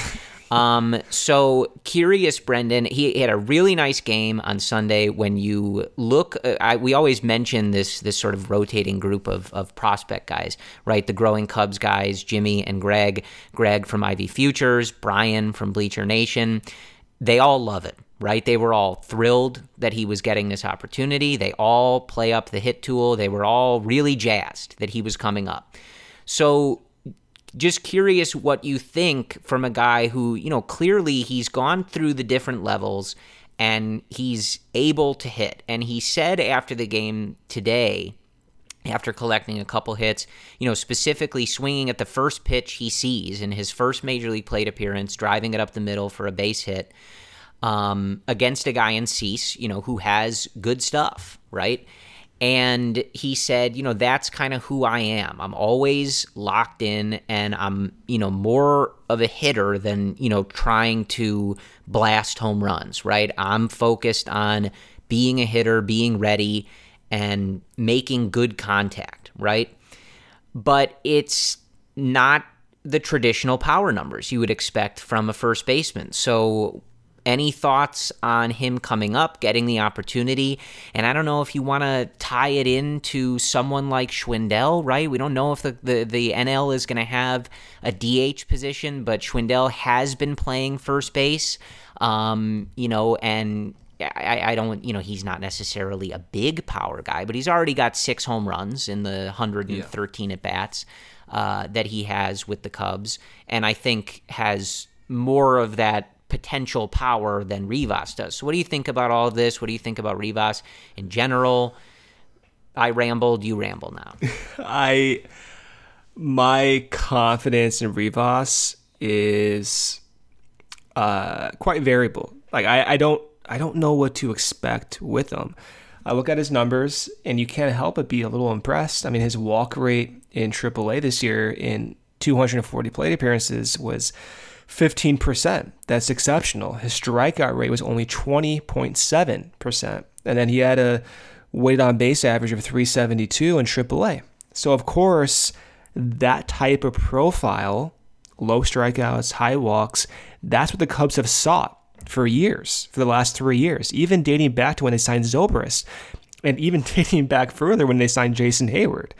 um, so curious, Brendan. He, had a really nice game on Sunday. When you look, uh, I, we always mention this this sort of rotating group of of prospect guys, right? The growing Cubs guys, Jimmy and Greg. Greg from Ivy Futures, Brian from Bleacher Nation. They all love it right? They were all thrilled that he was getting this opportunity. They all play up the hit tool. They were all really jazzed that he was coming up. So, just curious what you think from a guy who, you know, clearly he's gone through the different levels and he's able to hit. And he said after the game today, after collecting a couple hits, you know, specifically swinging at the first pitch he sees in his first major league plate appearance, driving it up the middle for a base hit um, against a guy in Cease, you know, who has good stuff, right? And he said, you know, that's kind of who I am. I'm always locked in and I'm, you know, more of a hitter than, you know, trying to blast home runs, right? I'm focused on being a hitter, being ready, and making good contact, right? But it's not the traditional power numbers you would expect from a first baseman. So any thoughts on him coming up, getting the opportunity? And I don't know if you want to tie it into someone like Schwindel, right? We don't know if the, the, the NL is going to have a DH position, but Schwindel has been playing first base, um, you know, and I, I, don't, you know, he's not necessarily a big power guy, but he's already got six home runs in the 113 yeah. at bats uh, that he has with the Cubs, and I think has more of that potential power than Rivas does. So, what do you think about all of this? What do you think about Rivas in general? I rambled, you ramble now. I my confidence in Rivas is uh, quite variable. Like I, I don't I don't know what to expect with him. I look at his numbers and you can't help but be a little impressed. I mean, his walk rate in AAA this year in 240 plate appearances was 15%. That's exceptional. His strikeout rate was only 20.7%. And then he had a weighted on base average of 372 in AAA. So, of course, that type of profile, low strikeouts, high walks, that's what the Cubs have sought for years, for the last three years, even dating back to when they signed Zobrist, and even dating back further when they signed Jason Heyward.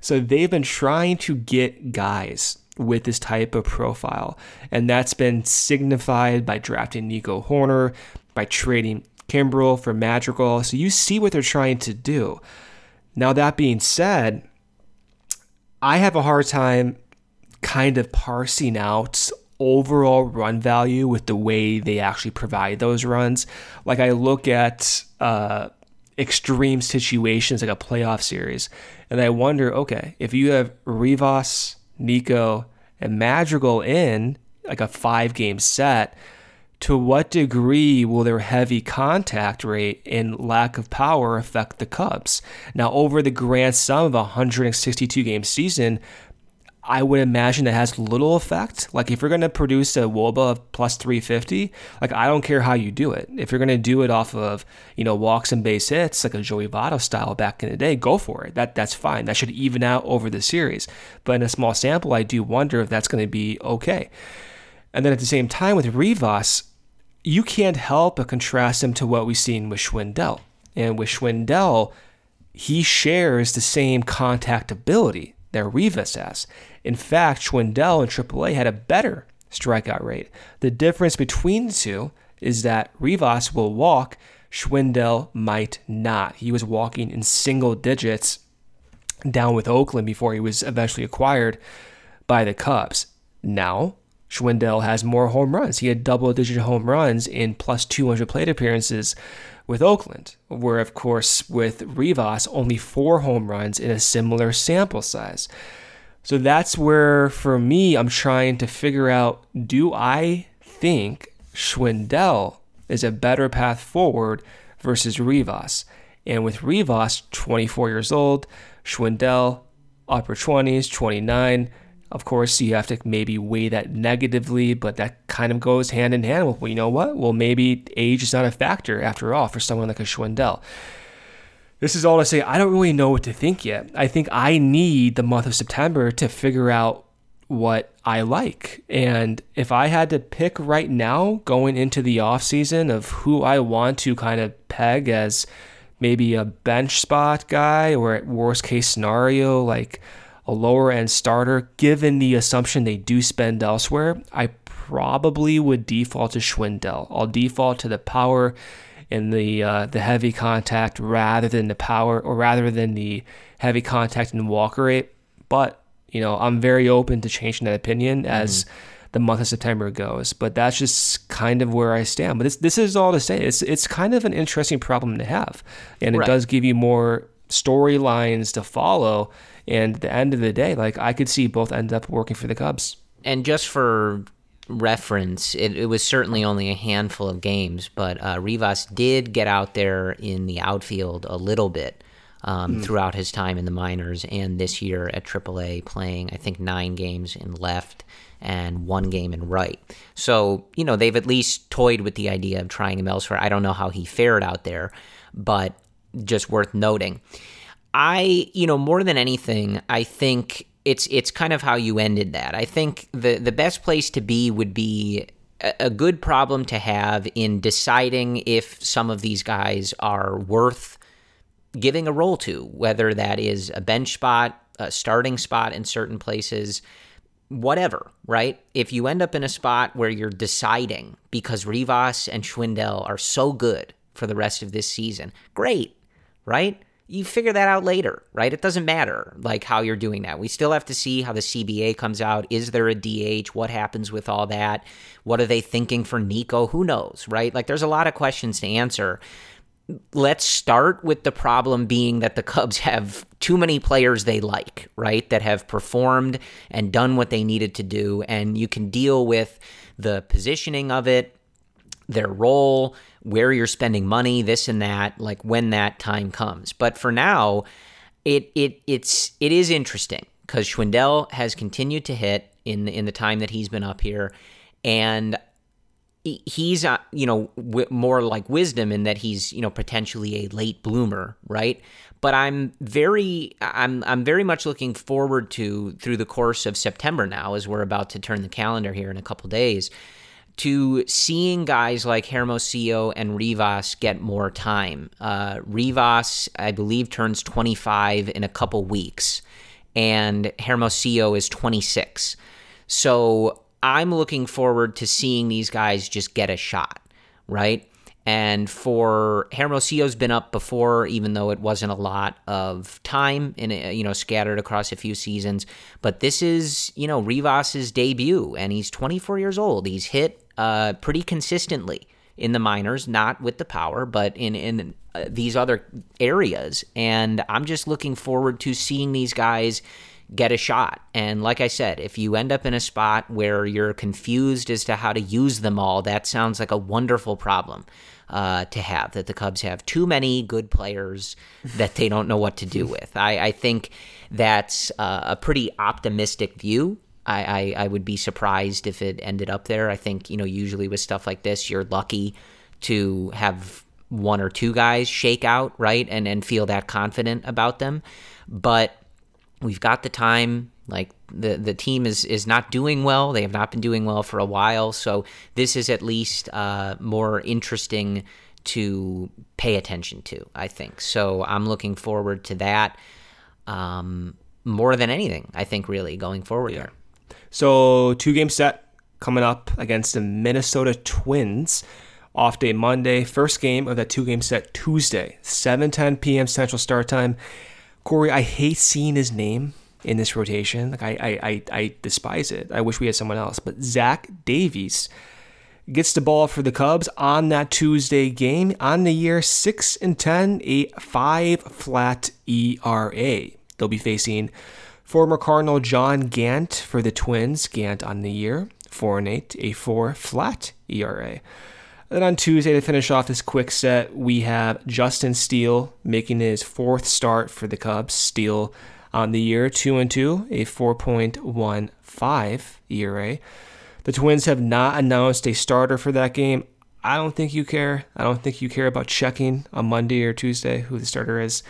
So they've been trying to get guys with this type of profile. And that's been signified by drafting Nico Hoerner, by trading Kimbrel for Madrigal. So you see what they're trying to do. Now, that being said, I have a hard time kind of parsing out overall run value with the way they actually provide those runs. Like I look at uh, extreme situations like a playoff series, and I wonder, okay, if you have Rivas, Nico, and Madrigal in like a five game set, to what degree will their heavy contact rate and lack of power affect the Cubs? Now, over the grand sum of a 162 game season, I would imagine that has little effect. Like if you're going to produce a WOBA of plus 350, like I don't care how you do it. If you're going to do it off of, you know, walks and base hits, like a Joey Votto style back in the day, go for it. That that's fine. That should even out over the series. But in a small sample, I do wonder if that's going to be okay. And then at the same time with Rivas, you can't help but contrast him to what we've seen with Schwindel. And with Schwindel, he shares the same contact ability that Rivas has. In fact, Schwindel in AAA had a better strikeout rate. The difference between the two is that Rivas will walk, Schwindel might not. He was walking in single digits down with Oakland before he was eventually acquired by the Cubs. Now, Schwindel has more home runs. He had double digit home runs in plus 200 plate appearances with Oakland, where, of course, with Rivas, only four home runs in a similar sample size. So that's where, for me, I'm trying to figure out do I think Schwindel is a better path forward versus Rivas? And with Rivas, 24 years old, Schwindel, upper 20s, 29, of course, you have to maybe weigh that negatively, but that kind of goes hand in hand with, well, you know what? Well, maybe age is not a factor after all for someone like a Schwindel. This is all to say, I don't really know what to think yet. I think I need the month of September to figure out what I like. And if I had to pick right now going into the off season of who I want to kind of peg as maybe a bench spot guy or at worst case scenario, like a lower end starter, given the assumption they do spend elsewhere, I probably would default to Schwindel. I'll default to the power and the uh, the heavy contact rather than the power, or rather than the heavy contact and walk rate. But you know, I'm very open to changing that opinion as mm. the month of September goes. But that's just kind of where I stand. But this this is all to say it's it's kind of an interesting problem to have, and it right. does give you more storylines to follow and at the end of the day, like I could see both end up working for the Cubs. And just for reference, it, it was certainly only a handful of games, but uh, Rivas did get out there in the outfield a little bit. Um, mm. Throughout his time in the minors and this year at AAA, playing I think nine games in left and one game in right. So, you know, they've at least toyed with the idea of trying him elsewhere. I don't know how he fared out there, but just worth noting. I, you know, more than anything, I think it's it's kind of how you ended that. I think the the best place to be would be a, a good problem to have in deciding if some of these guys are worth giving a role to, whether that is a bench spot, a starting spot in certain places, whatever, right? If you end up in a spot where you're deciding because Rivas and Schwindel are so good for the rest of this season, great, right? You figure that out later, right? It doesn't matter like how you're doing that. We still have to see how the CBA comes out. Is there a DH? What happens with all that? What are they thinking for Nico? Who knows, right? Like there's a lot of questions to answer. Let's start with the problem being that the Cubs have too many players they like, right? That have performed and done what they needed to do and you can deal with the positioning of it, their role, where you're spending money, this and that, like when that time comes. But for now, it it it's it is interesting because Schwindel has continued to hit in the, in the time that he's been up here, and he's uh, you know w- more like wisdom in that he's you know potentially a late bloomer, right? But I'm very I'm I'm very much looking forward to through the course of September now, as we're about to turn the calendar here in a couple days to seeing guys like Hermosillo and Rivas get more time. Uh, Rivas, I believe, turns 25 in a couple weeks, and Hermosillo is 26. So I'm looking forward to seeing these guys just get a shot, right? And for Hermosillo's been up before, even though it wasn't a lot of time and you know scattered across a few seasons. But this is you know Rivas's debut, and he's 24 years old. He's hit uh, pretty consistently in the minors, not with the power, but in in uh, these other areas. And I'm just looking forward to seeing these guys get a shot. And like I said, if you end up in a spot where you're confused as to how to use them all, that sounds like a wonderful problem uh, to have. That the Cubs have too many good players that they don't know what to do with. I, I think that's uh, a pretty optimistic view. I, I, I would be surprised if it ended up there. I think, you know, usually with stuff like this, you're lucky to have one or two guys shake out, right? And and feel that confident about them. But we've got the time. Like the the team is is not doing well. They have not been doing well for a while. So this is at least uh, more interesting to pay attention to. I think so. I'm looking forward to that um, more than anything. I think really going forward yeah. here. So two game set coming up against the Minnesota Twins. Off day Monday. First game of that two game set Tuesday, 7:10 p.m. Central Start Time. Corey, I hate seeing his name in this rotation. Like I, I, I, I despise it. I wish we had someone else. But Zach Davies gets the ball for the Cubs on that Tuesday game. On the year, six and ten, a five flat ERA. They'll be facing former Cardinal John Gant for the Twins. Gant on the year, four and eight, a four flat ERA. Then on Tuesday, to finish off this quick set, we have Justin Steele making his fourth start for the Cubs. Steele on the year, 2 and 2, a 4.15 ERA. The Twins have not announced a starter for that game. I don't think you care. I don't think you care about checking on Monday or Tuesday who the starter is.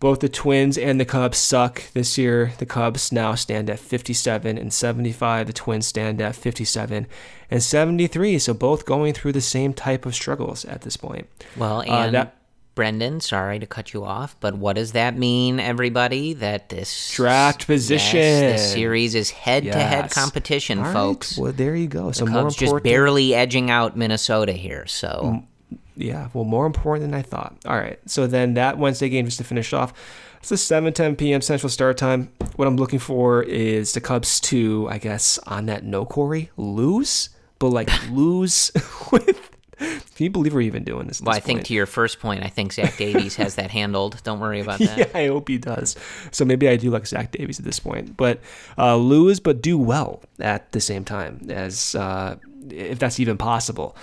Both the Twins and the Cubs suck this year. The Cubs now stand at 57 and 75. The Twins stand at 57 and 73. So both going through the same type of struggles at this point. Well, uh, and uh, that, Brendan, sorry to cut you off, but what does that mean, everybody? That this draft position, yes, this series is head-to-head yes. competition, All folks. Right. Well, there you go. The so Cubs just barely edging out Minnesota here. So yeah, well, more important than I thought. All right, so then that Wednesday game, just to finish off, it's a 7 10 p.m. Central Start Time. What I'm looking for is the Cubs to, I guess, on that no Corey, lose, but like lose with. Can you believe we're even doing this? Well, this I think to your first point, I think Zach Davies has that handled. Don't worry about that. yeah, I hope he does. So maybe I do like Zach Davies at this point, but uh, lose but do well at the same time as uh, if that's even possible.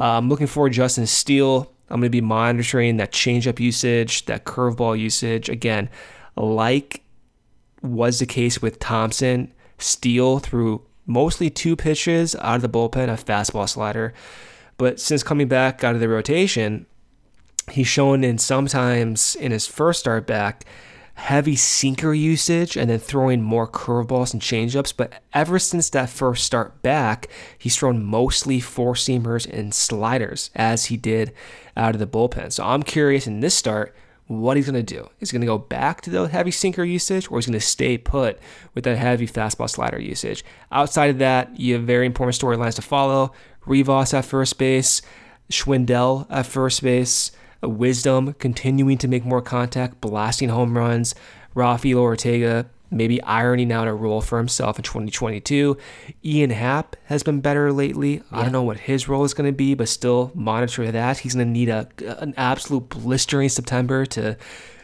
Uh, I'm looking for Justin Steele. I'm going to be monitoring that changeup usage, that curveball usage. Again, like was the case with Thompson, Steele threw mostly two pitches out of the bullpen, a fastball slider. But since coming back out of the rotation, he's shown in sometimes in his first start back heavy sinker usage and then throwing more curveballs and changeups. But ever since that first start back, he's thrown mostly four seamers and sliders as he did out of the bullpen. So I'm curious in this start what he's going to do. Is he going to go back to the heavy sinker usage or is he going to stay put with that heavy fastball slider usage? Outside of that, you have very important storylines to follow. Rivas at first base, Schwindel at first base. Wisdom continuing to make more contact, blasting home runs. Rafael Ortega maybe ironing out a role for himself in 2022. Ian Happ has been better lately. Yeah. I don't know what his role is going to be, but still monitor that. He's going to need a an absolute blistering September to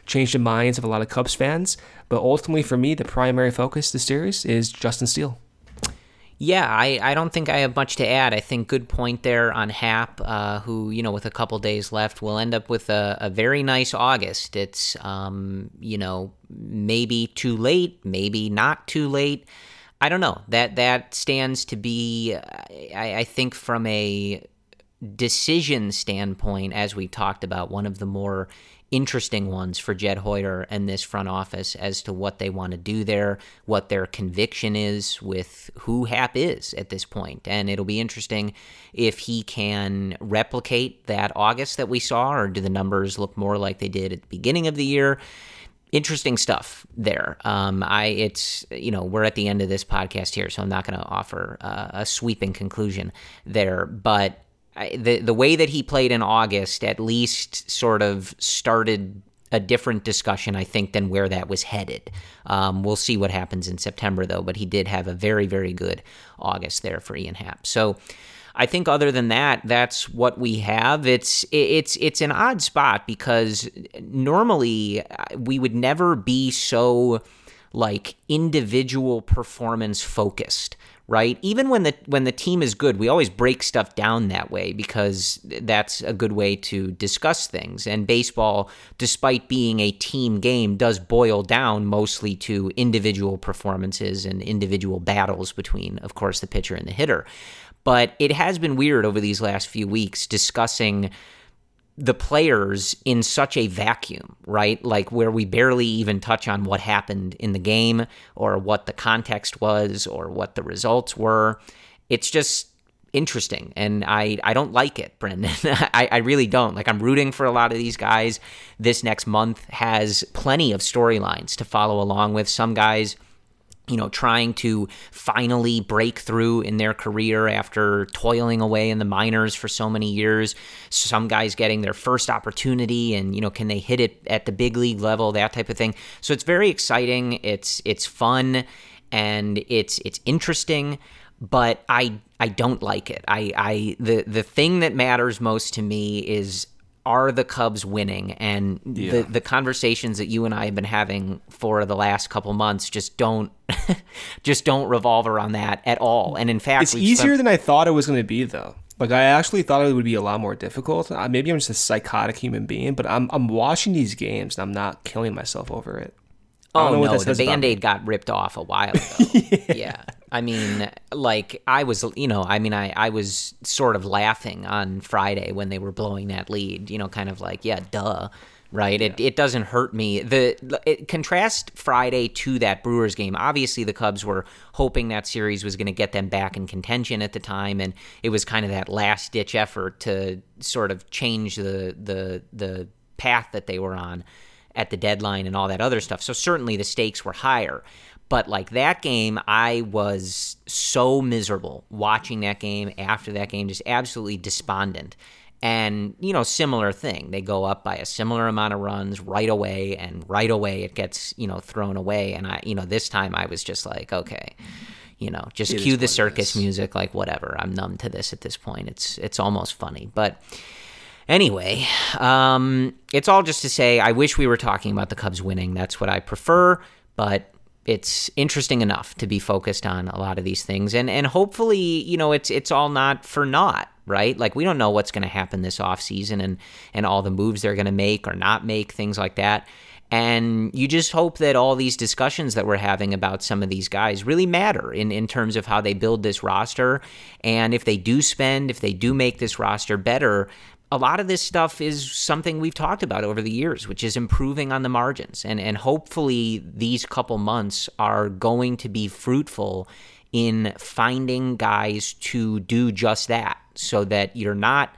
change the minds of a lot of Cubs fans. But ultimately, for me, the primary focus this series is Justin Steele. Yeah, I, I don't think I have much to add. I think good point there on Happ, uh, who, you know, with a couple days left, will end up with a, a very nice August. It's, um, you know, maybe too late, maybe not too late. I don't know. That that stands to be, I, I think, from a decision standpoint, as we talked about, one of the more interesting ones for Jed Hoyer and this front office as to what they want to do there, what their conviction is with who Happ is at this point. And it'll be interesting if he can replicate that August that we saw, or do the numbers look more like they did at the beginning of the year? Interesting stuff there. Um, I it's you know we're at the end of this podcast here, so I'm not going to offer uh, a sweeping conclusion there, but the the way that he played in August at least sort of started a different discussion, I think, than where that was headed. Um, we'll see what happens in September, though. But he did have a very, very good August there for Ian Happ. So I think, other than that, that's what we have. It's it's it's an odd spot because normally uh, we would never be so like individual performance focused right? Even when the when the team is good we always break stuff down that way because that's a good way to discuss things. And baseball despite being a team game does boil down mostly to individual performances and individual battles between of course the pitcher and the hitter. But it has been weird over these last few weeks discussing the players in such a vacuum, right? Like where we barely even touch on what happened in the game or what the context was or what the results were. It's just interesting and I, I don't like it, Brendan. I, I really don't. Like I'm rooting for a lot of these guys. This next month has plenty of storylines to follow along with. Some guys you know, trying to finally break through in their career after toiling away in the minors for so many years. Some guys getting their first opportunity and, you know, can they hit it at the big league level, that type of thing. So it's very exciting. It's it's fun and it's it's interesting, but I I don't like it. I I the the thing that matters most to me is are the Cubs winning? And yeah. the the conversations that you and I have been having for the last couple months just don't just don't revolve around that at all. And in fact, it's easier spent- than I thought it was going to be, though. Like I actually thought it would be a lot more difficult. Maybe I'm just a psychotic human being, but I'm I'm watching these games and I'm not killing myself over it. Oh no, the band aid got ripped off a while ago. yeah. yeah. I mean, like I was, you know, I mean, I, I was sort of laughing on Friday when they were blowing that lead, you know, kind of like, yeah, duh, right? Yeah. It, it doesn't hurt me. The it, contrast Friday to that Brewers game. Obviously, the Cubs were hoping that series was going to get them back in contention at the time, and it was kind of that last ditch effort to sort of change the the the path that they were on at the deadline and all that other stuff. So certainly the stakes were higher. But like that game, I was so miserable watching that game after that game, just absolutely despondent. And, you know, similar thing. They go up by a similar amount of runs right away, and right away it gets, you know, thrown away. And I, you know, this time I was just like, okay, you know, just it cue the circus music, like whatever. I'm numb to this at this point. It's it's almost funny. But anyway, um, it's all just to say I wish we were talking about the Cubs winning. That's what I prefer. But it's interesting enough to be focused on a lot of these things and and hopefully you know it's it's all not for naught right like we don't know what's going to happen this offseason and and all the moves they're going to make or not make things like that and you just hope that all these discussions that we're having about some of these guys really matter in, in terms of how they build this roster. And if they do spend, if they do make this roster better, a lot of this stuff is something we've talked about over the years, which is improving on the margins. And, and hopefully, these couple months are going to be fruitful in finding guys to do just that so that you're not,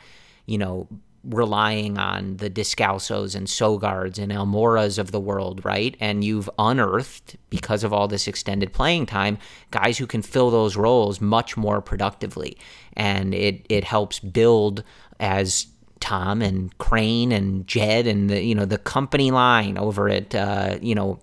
you know, relying on the Descalsos and Sogards and Almoras of the world, right? And you've unearthed, because of all this extended playing time, guys who can fill those roles much more productively. And it, it helps build as Tom and Crane and Jed and the you know the company line over at uh, you know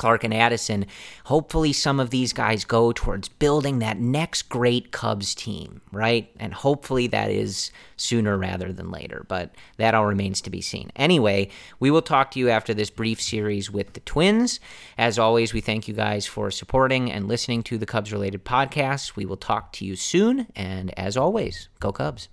Clark and Addison. Hopefully, some of these guys go towards building that next great Cubs team, right? And hopefully, that is sooner rather than later. But that all remains to be seen. Anyway, we will talk to you after this brief series with the Twins. As always, we thank you guys for supporting and listening to the Cubs related podcasts. We will talk to you soon. And as always, go Cubs.